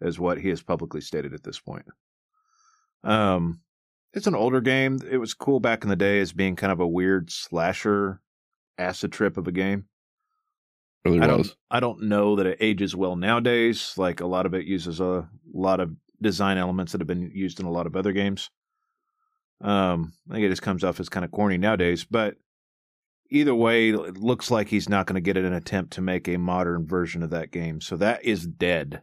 is what he has publicly stated at this point. Um, it's an older game. It was cool back in the day as being kind of a weird slasher acid trip of a game. Really I don't, was I don't know that it ages well nowadays. Like a lot of it uses a lot of design elements that have been used in a lot of other games. Um, I think it just comes off as kind of corny nowadays. But either way, it looks like he's not going to get an attempt to make a modern version of that game. So that is dead,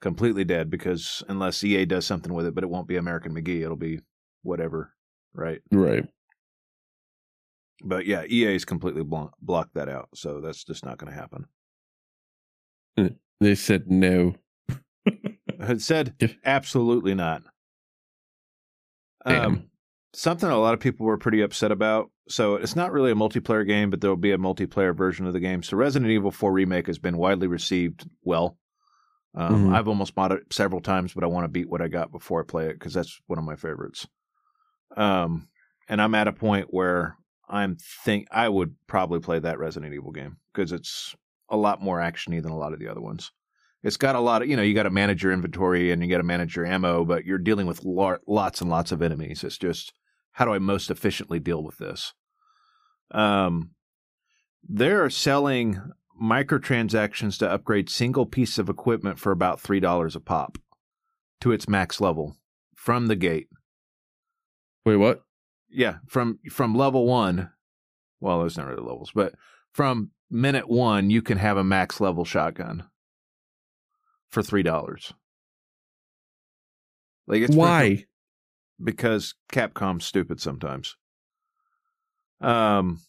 completely dead. Because unless EA does something with it, but it won't be American McGee, it'll be whatever, right? right But yeah, EA's completely blo- blocked that out. So that's just not going to happen. they said no had said absolutely not. Damn. Um, something a lot of people were pretty upset about. So it's not really a multiplayer game, but there will be a multiplayer version of the game. So Resident Evil 4 remake has been widely received well. Um, Mhm. I've almost bought it several times, but I want to beat what I got before I play it because that's one of my favorites. Um, and I'm at a point where I'm think I would probably play that Resident Evil game because it's a lot more actiony than a lot of the other ones. It's got a lot of you know you got to manage your inventory and you got to manage your ammo, but you're dealing with lo- lots and lots of enemies. It's just how do I most efficiently deal with this? Um, they're selling microtransactions to upgrade single piece of equipment for about three dollars a pop to its max level from the gate. Wait, what? Yeah, from from level one. Well, there's not really levels, but from minute one, you can have a max level shotgun for three dollars. Like it's Why? because Capcom's stupid sometimes. Um,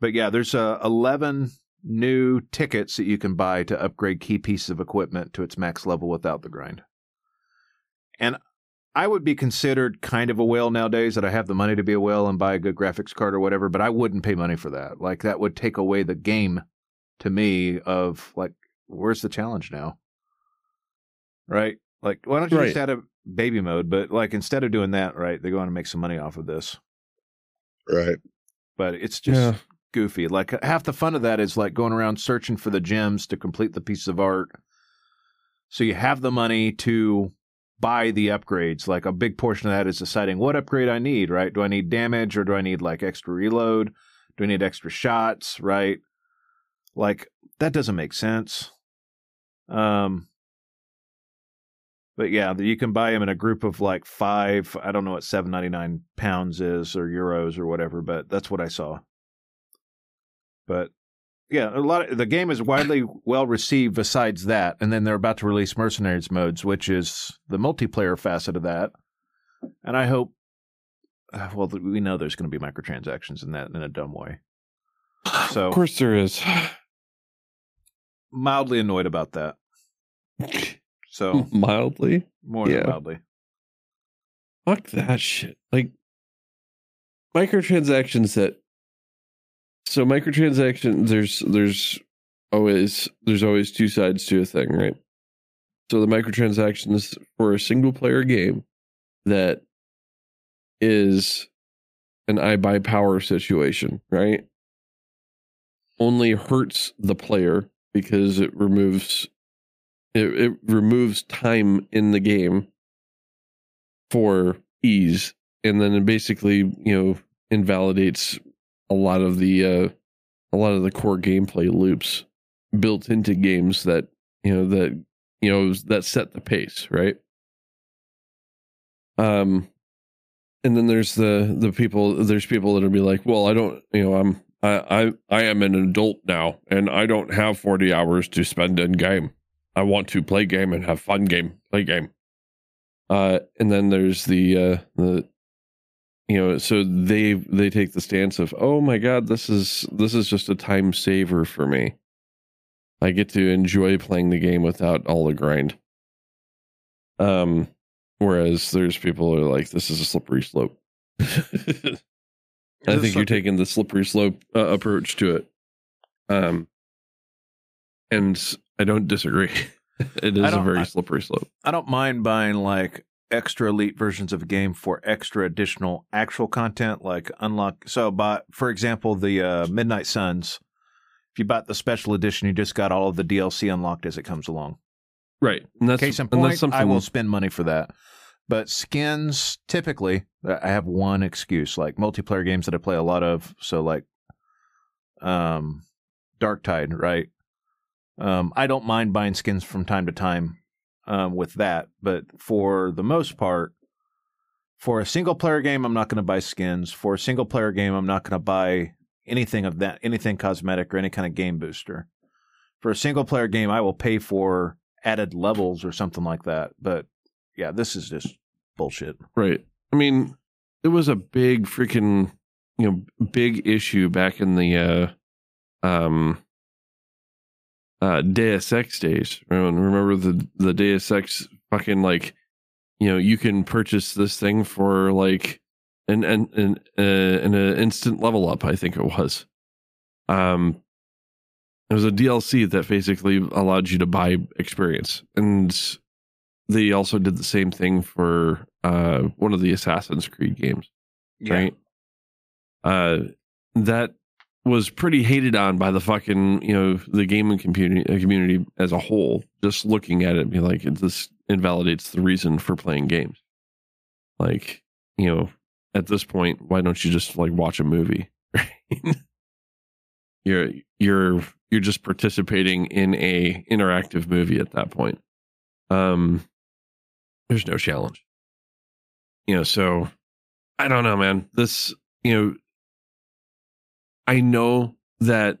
but yeah, there's uh, 11 new tickets that you can buy to upgrade key pieces of equipment to its max level without the grind. And I would be considered kind of a whale nowadays that I have the money to be a whale and buy a good graphics card or whatever, but I wouldn't pay money for that. Like that would take away the game to me of like, where's the challenge now? Right? Like, why don't you just add a baby mode? But like, instead of doing that, right, they're going to make some money off of this. Right. But it's just Yeah. goofy. Like half the fun of that is like going around searching for the gems to complete the piece of art. So you have the money to buy the upgrades. Like a big portion of that is deciding what upgrade I need, right? Do I need damage or do I need like extra reload? Do I need extra shots, right? Like that doesn't make sense. Um but yeah, you can buy them in a group of like five. I don't know what seven ninety nine pounds is or euros or whatever, but that's what I saw. But yeah, a lot of the game is widely well received. Besides that, and then they're about to release mercenaries modes, which is the multiplayer facet of that. And I hope, uh, well, we know there's going to be microtransactions in that in a dumb way. So Of course there is. mildly annoyed about that. So Mildly. more than mildly. Fuck that shit. Like microtransactions that so microtransactions there's there's always there's always two sides to a thing, right? So the microtransactions for a single player game that is an I buy power situation, right? Only hurts the player because it removes it, it removes time in the game for ease and then it basically you know invalidates a lot of the uh a lot of the core gameplay loops built into games that you know that you know that set the pace right? Um and then there's the the people there's people that'll be like well i don't you know i'm i i, I am an adult now and i don't have 40 hours to spend in game. I want to play game and have fun game play game. Uh, and then there's the uh, the you know so they they take the stance of oh my god this is this is just a time saver for me. I get to enjoy playing the game without all the grind. Um, whereas there's people who are like this is a slippery slope. I think you're taking the slippery slope uh, approach to it. Um, and I don't disagree. it is a very I- slippery slope. I don't mind buying like extra elite versions of a game for extra additional actual content, like unlock. So, but for example, the uh, Midnight Suns. If you bought the special edition, you just got all of the DLC unlocked as it comes along. Right. And that's, Case in point, something I will spend money for that. But skins, typically, I have one excuse, like multiplayer games that I play a lot of. So, like, um, Dark Tide, right? Um, I don't mind buying skins from time to time um, with that, but for the most part, for a single player game, I'm not going to buy skins. For a single player game, I'm not going to buy anything of that, anything cosmetic or any kind of game booster. For a single player game, I will pay for added levels or something like that. But yeah, this is just bullshit. Right. I mean, it was a big freaking, you know, big issue back in the uh um uh Deus Ex days. Remember the the Deus Ex fucking like you know, you can purchase this thing for like an an an uh, an uh, instant level up, I think it was. Um it was a DLC that basically allowed you to buy experience. And they also did the same thing for uh one of the Assassin's Creed games, right? Uh that was pretty hated on by the fucking you know the gaming community uh, community as a whole. Just looking at it, be like this invalidates the reason for playing games. Like you know, at this point, why don't you just like watch a movie? You're you're you're just participating in a interactive movie at that point. Um, there's no challenge. You know, so I don't know, man. This you know I know that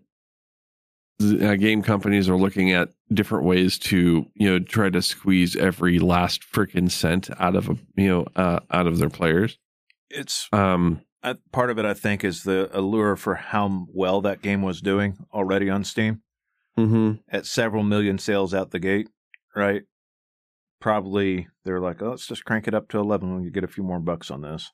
uh, game companies are looking at different ways to you know try to squeeze every last freaking cent out of a you know uh, out of their players. It's Um, I, part of it. I think is the allure for how well that game was doing already on Steam mm-hmm. at several million sales out the gate. Right? Probably they're like, oh, let's just crank it up to eleven. when you get a few more bucks on this.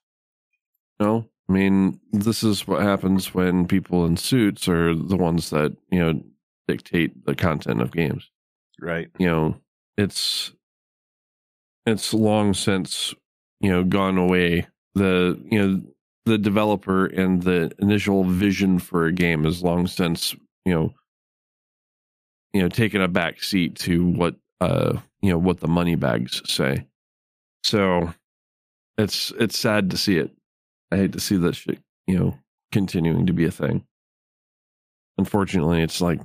No, I mean this is what happens when people in suits are the ones that you know dictate the content of games. Right? You know, it's it's long since you know gone away. The you know the developer and the initial vision for a game is long since you know you know taken a back seat to what uh you know what the money bags say. So it's it's sad to see it. I hate to see that shit, you know, continuing to be a thing. Unfortunately, it's like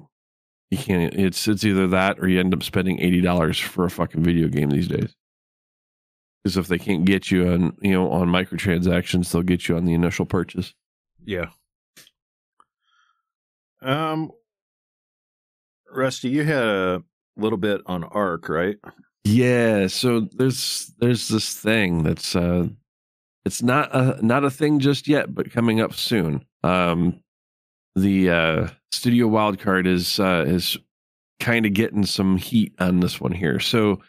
you can't. It's it's either that or you end up spending eighty dollars for a fucking video game these days. Because if they can't get you on, you know, on microtransactions, they'll get you on the initial purchase. Yeah. Um, Rusty, you had a little bit on Ark, right? Yeah. So there's there's this thing that's uh, it's not a not a thing just yet, but coming up soon. Um, the uh, Studio Wildcard is uh, is kind of getting some heat on this one here. So,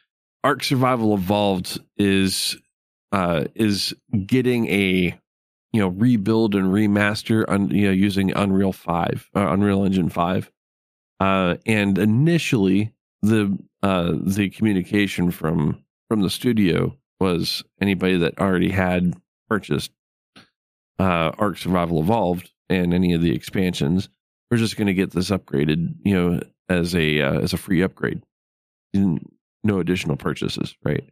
Ark Survival Evolved is uh, is getting a you know rebuild and remaster on you know using Unreal Five, uh, Unreal Engine Five, uh, and initially the uh, the communication from from the studio was anybody that already had purchased uh, Ark Survival Evolved and any of the expansions, we're just going to get this upgraded, you know, as a uh, as a free upgrade, no additional purchases, right?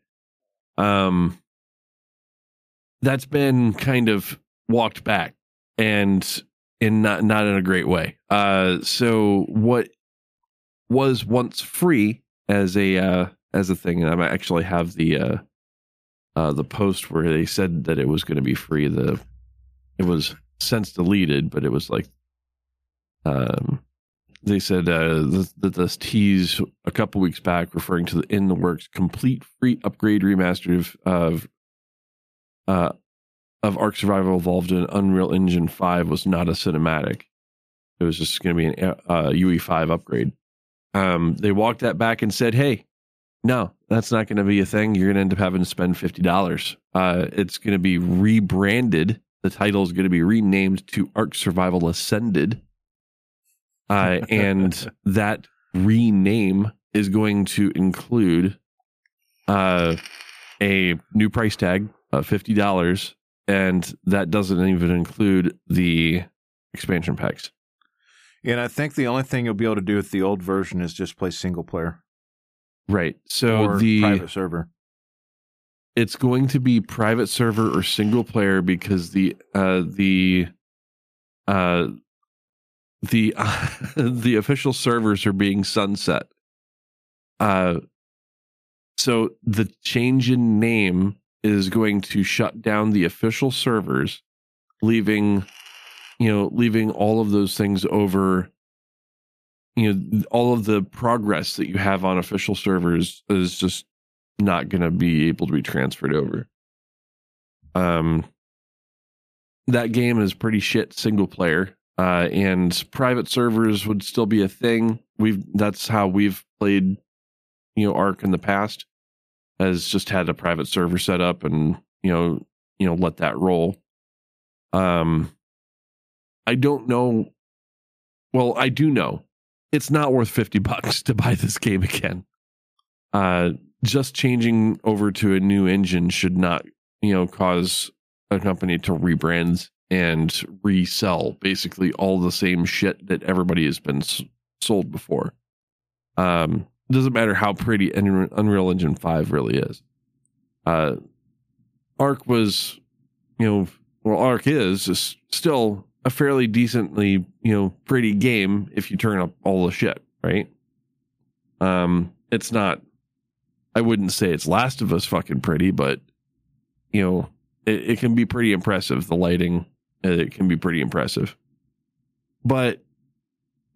Um, that's been kind of walked back and in not not in a great way. Uh, so what was once free as a uh, as a thing, and I actually have the uh, uh, the post where they said that it was going to be free. The it was since deleted, but it was like um, they said uh, that this tease a couple weeks back, referring to the in the works complete free upgrade remaster of of, uh, of Ark Survival Evolved in Unreal Engine Five was not a cinematic. It was just going to be an uh, UE5 upgrade. Um, they walked that back and said, "Hey, no, that's not going to be a thing. You're going to end up having to spend fifty dollars. Uh, it's going to be rebranded. The title is going to be renamed to Ark Survival Ascended, uh, and that rename is going to include uh, a new price tag of fifty dollars, and that doesn't even include the expansion packs. And I think the only thing you'll be able to do with the old version is just play single player. Right. So the private server. it's going to be private server or single player because the uh the uh the uh, the official servers are being sunset. Uh so the change in name is going to shut down the official servers leaving you know leaving all of those things over you know all of the progress that you have on official servers is just not going to be able to be transferred over. Um that game is pretty shit single player uh and private servers would still be a thing. We've that's how we've played you know ark in the past has just had a private server set up and you know you know let that roll. Um i don't know well i do know it's not worth 50 bucks to buy this game again. Uh, just changing over to a new engine should not, you know, cause a company to rebrand and resell basically all the same shit that everybody has been sold before. Um, it doesn't matter how pretty Unreal Engine 5 really is. Uh, Ark was, you know, well, Ark is, is still a fairly decently, you know, pretty game if you turn up all the shit, right? Um, it's not, I wouldn't say it's Last of Us fucking pretty, but, you know, it, it can be pretty impressive. The lighting, uh, it can be pretty impressive. But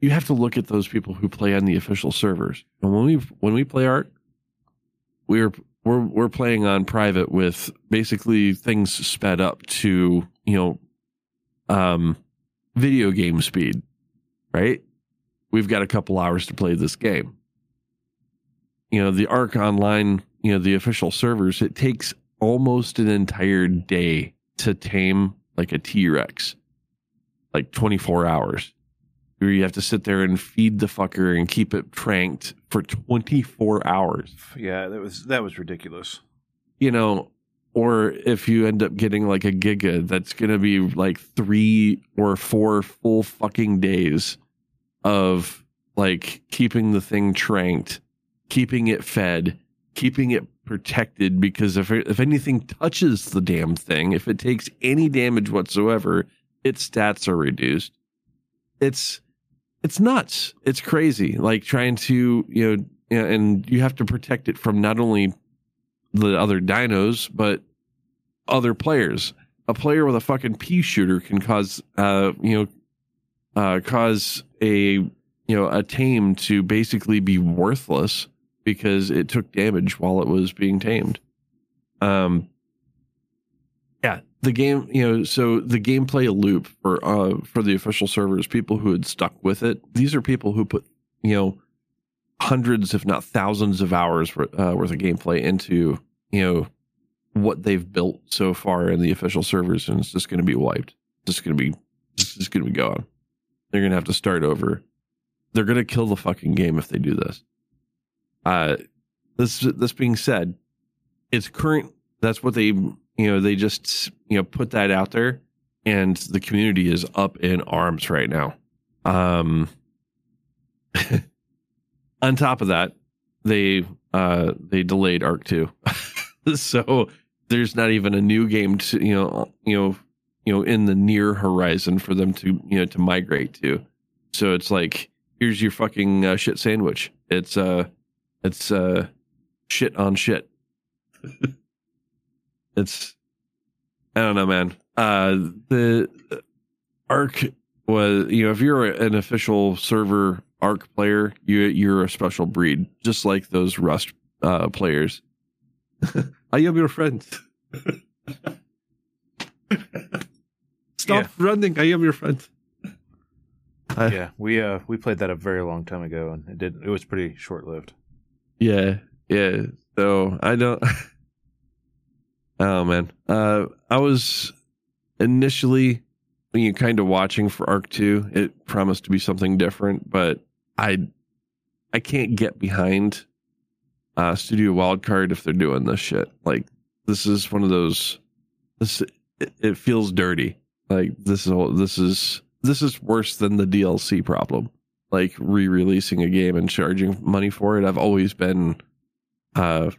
you have to look at those people who play on the official servers. And when we when we play art, we're we're we're playing on private with basically things sped up to you know, um, video game speed, right? We've got a couple hours to play this game. You know, the Ark Online, you know, the official servers, it takes almost an entire day to tame like a T Rex, like 24 hours. Where you have to sit there and feed the fucker and keep it tranked for 24 hours. Yeah, that was that was ridiculous. You know, or if you end up getting like a giga, that's going to be like three or four full fucking days of like keeping the thing tranked, keeping it fed, keeping it protected. Because if if anything touches the damn thing, if it takes any damage whatsoever, its stats are reduced. It's it's nuts. It's crazy. Like trying to you know, and you have to protect it from not only the other dinos, but other players. A player with a fucking pea shooter can cause, uh, you know, uh, cause a you know a tame to basically be worthless because it took damage while it was being tamed. Um, yeah, the game, you know, so the gameplay loop for uh for the official servers, people who had stuck with it. These are people who put you know hundreds, if not thousands, of hours uh, worth of gameplay into you know what they've built so far in the official servers, and it's just going to be wiped. It's just going to be, it's just going to be gone. They're going to have to start over. They're going to kill the fucking game if they do this. Uh, this this being said, it's current. That's what they you know they just you know put that out there, and the community is up in arms right now. Um, on top of that, they uh they delayed Ark Two, so there's not even a new game to you know you know you know in the near horizon for them to you know to migrate to. So it's like here's your fucking uh, shit sandwich. It's uh it's uh shit on shit. it's I don't know, man. Uh the Ark was you know if you're an official server Ark player, you you're a special breed, just like those Rust uh, players. I am your friend. Stop Yeah. running! I am your friend. I- yeah, we uh we played that a very long time ago, and it did. It was pretty short lived. Yeah, yeah. So I don't. oh man, uh, I was initially when you kind of watching for Ark Two. It promised to be something different, but I, I can't get behind uh, Studio Wildcard if they're doing this shit. Like this is one of those. This it, it feels dirty. Like this is this is this is worse than the DLC problem. Like re-releasing a game and charging money for it. I've always been uh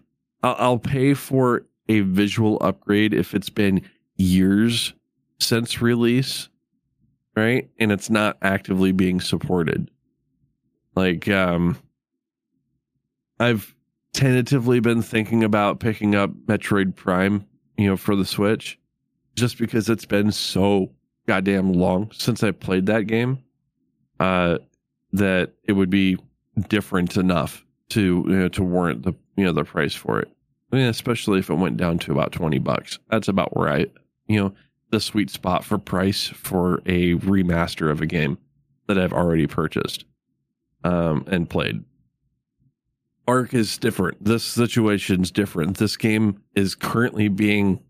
I'll, I'll pay for a visual upgrade if it's been years since release right and it's not actively being supported like um i've tentatively been thinking about picking up metroid prime you know for the switch just because it's been so goddamn long since i played that game uh that it would be different enough to you know to warrant the you know the price for it. I mean, especially if it went down to about twenty bucks. That's about where I you know the sweet spot for price for a remaster of a game that I've already purchased um, and played. Ark is different. This situation's different. This game is currently being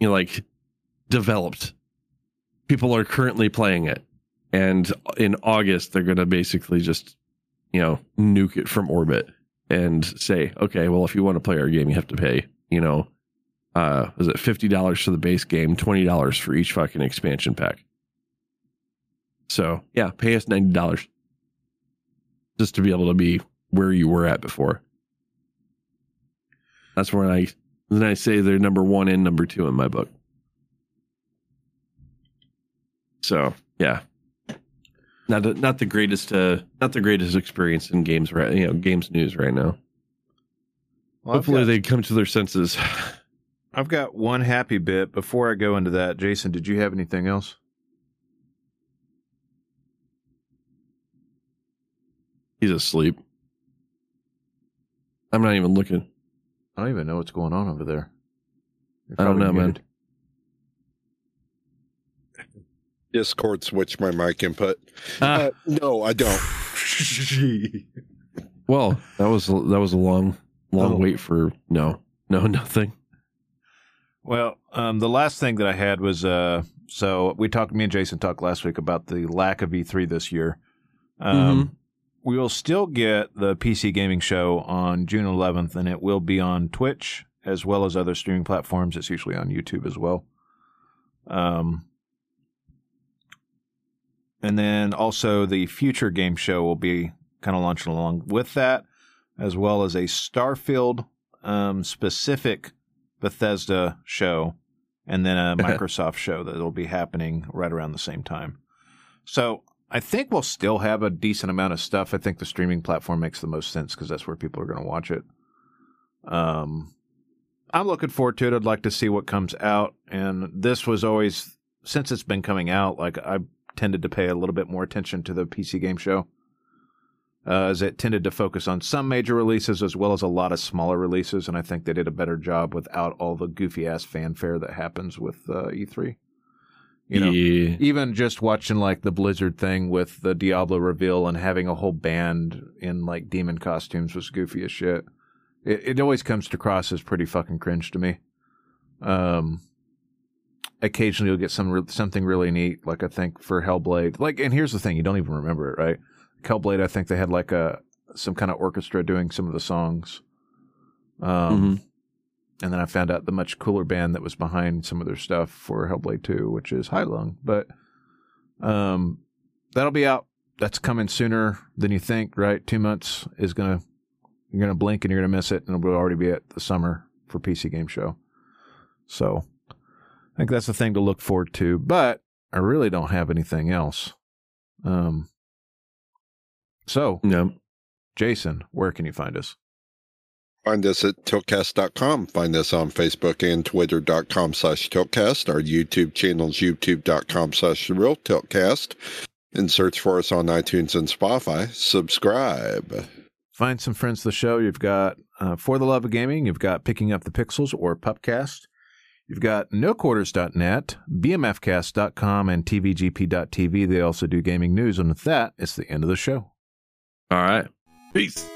you know like developed. People are currently playing it. And in August, they're going to basically just, you know, nuke it from orbit and say, okay, well, if you want to play our game, you have to pay, you know, uh, is it fifty dollars for the base game, twenty dollars for each fucking expansion pack. So yeah, pay us ninety dollars just to be able to be where you were at before. That's when I then I say they're number one and number two in my book. So yeah, not the, not the greatest uh, not the greatest experience in games right you know games news right now. Well, Hopefully got- they come to their senses. I've got one happy bit before I go into that. Jason, did you have anything else? He's asleep. I'm not even looking. I don't even know what's going on over there. You're I don't probably know, man. Discord switched my mic input. Ah, Uh, no, I don't. well, that was that was a long long Oh. wait for no no nothing. Well, um, the last thing that I had was uh, so we talked. Me and Jason talked last week about the lack of E3 this year. Um, We will still get the PC gaming show on June 11th, and it will be on Twitch as well as other streaming platforms. It's usually on YouTube as well. Um, and then also the future game show will be kind of launching along with that, as well as a Starfield um, specific Bethesda show, and then a Microsoft show that will be happening right around the same time. So I think we'll still have a decent amount of stuff. I think the streaming platform makes the most sense because that's where people are going to watch it. Um, I'm looking forward to it. I'd like to see what comes out. And this was always, since it's been coming out, like I tended to pay a little bit more attention to the PC game show. Uh, as it tended to focus on some major releases as well as a lot of smaller releases, and I think they did a better job without all the goofy ass fanfare that happens with uh, E3. You know, yeah. even just watching like the Blizzard thing with the Diablo reveal and having a whole band in like demon costumes was goofy as shit. It, it always comes across as pretty fucking cringe to me. Um, occasionally you'll get some re- something really neat, like I think for Hellblade. Like, and here's the thing: you don't even remember it, right? Hellblade, I think they had like a some kind of orchestra doing some of the songs. Um, and then I found out the much cooler band that was behind some of their stuff for Hellblade 2, which is Heilung. But um, that'll be out. That's coming sooner than you think, right? Two months is gonna you're gonna blink and you're gonna miss it, and it'll already be at the summer for PC Game Show. So I think that's the thing to look forward to. But I really don't have anything else. Um. So, No. Jason, where can you find us? Find us at tiltcast.com. Find us on Facebook and twitter.com slash tiltcast. Our YouTube channel is youtube.com slash the real tiltcast. And search for us on iTunes and Spotify. Subscribe. find some friends to the show. You've got uh, For the Love of Gaming, you've got Picking Up the Pixels or Pupcast. You've got NoQuarters.net, BMFcast.com, and TVGP.tv. They also do gaming news. And with that, it's the end of the show. All right. Peace.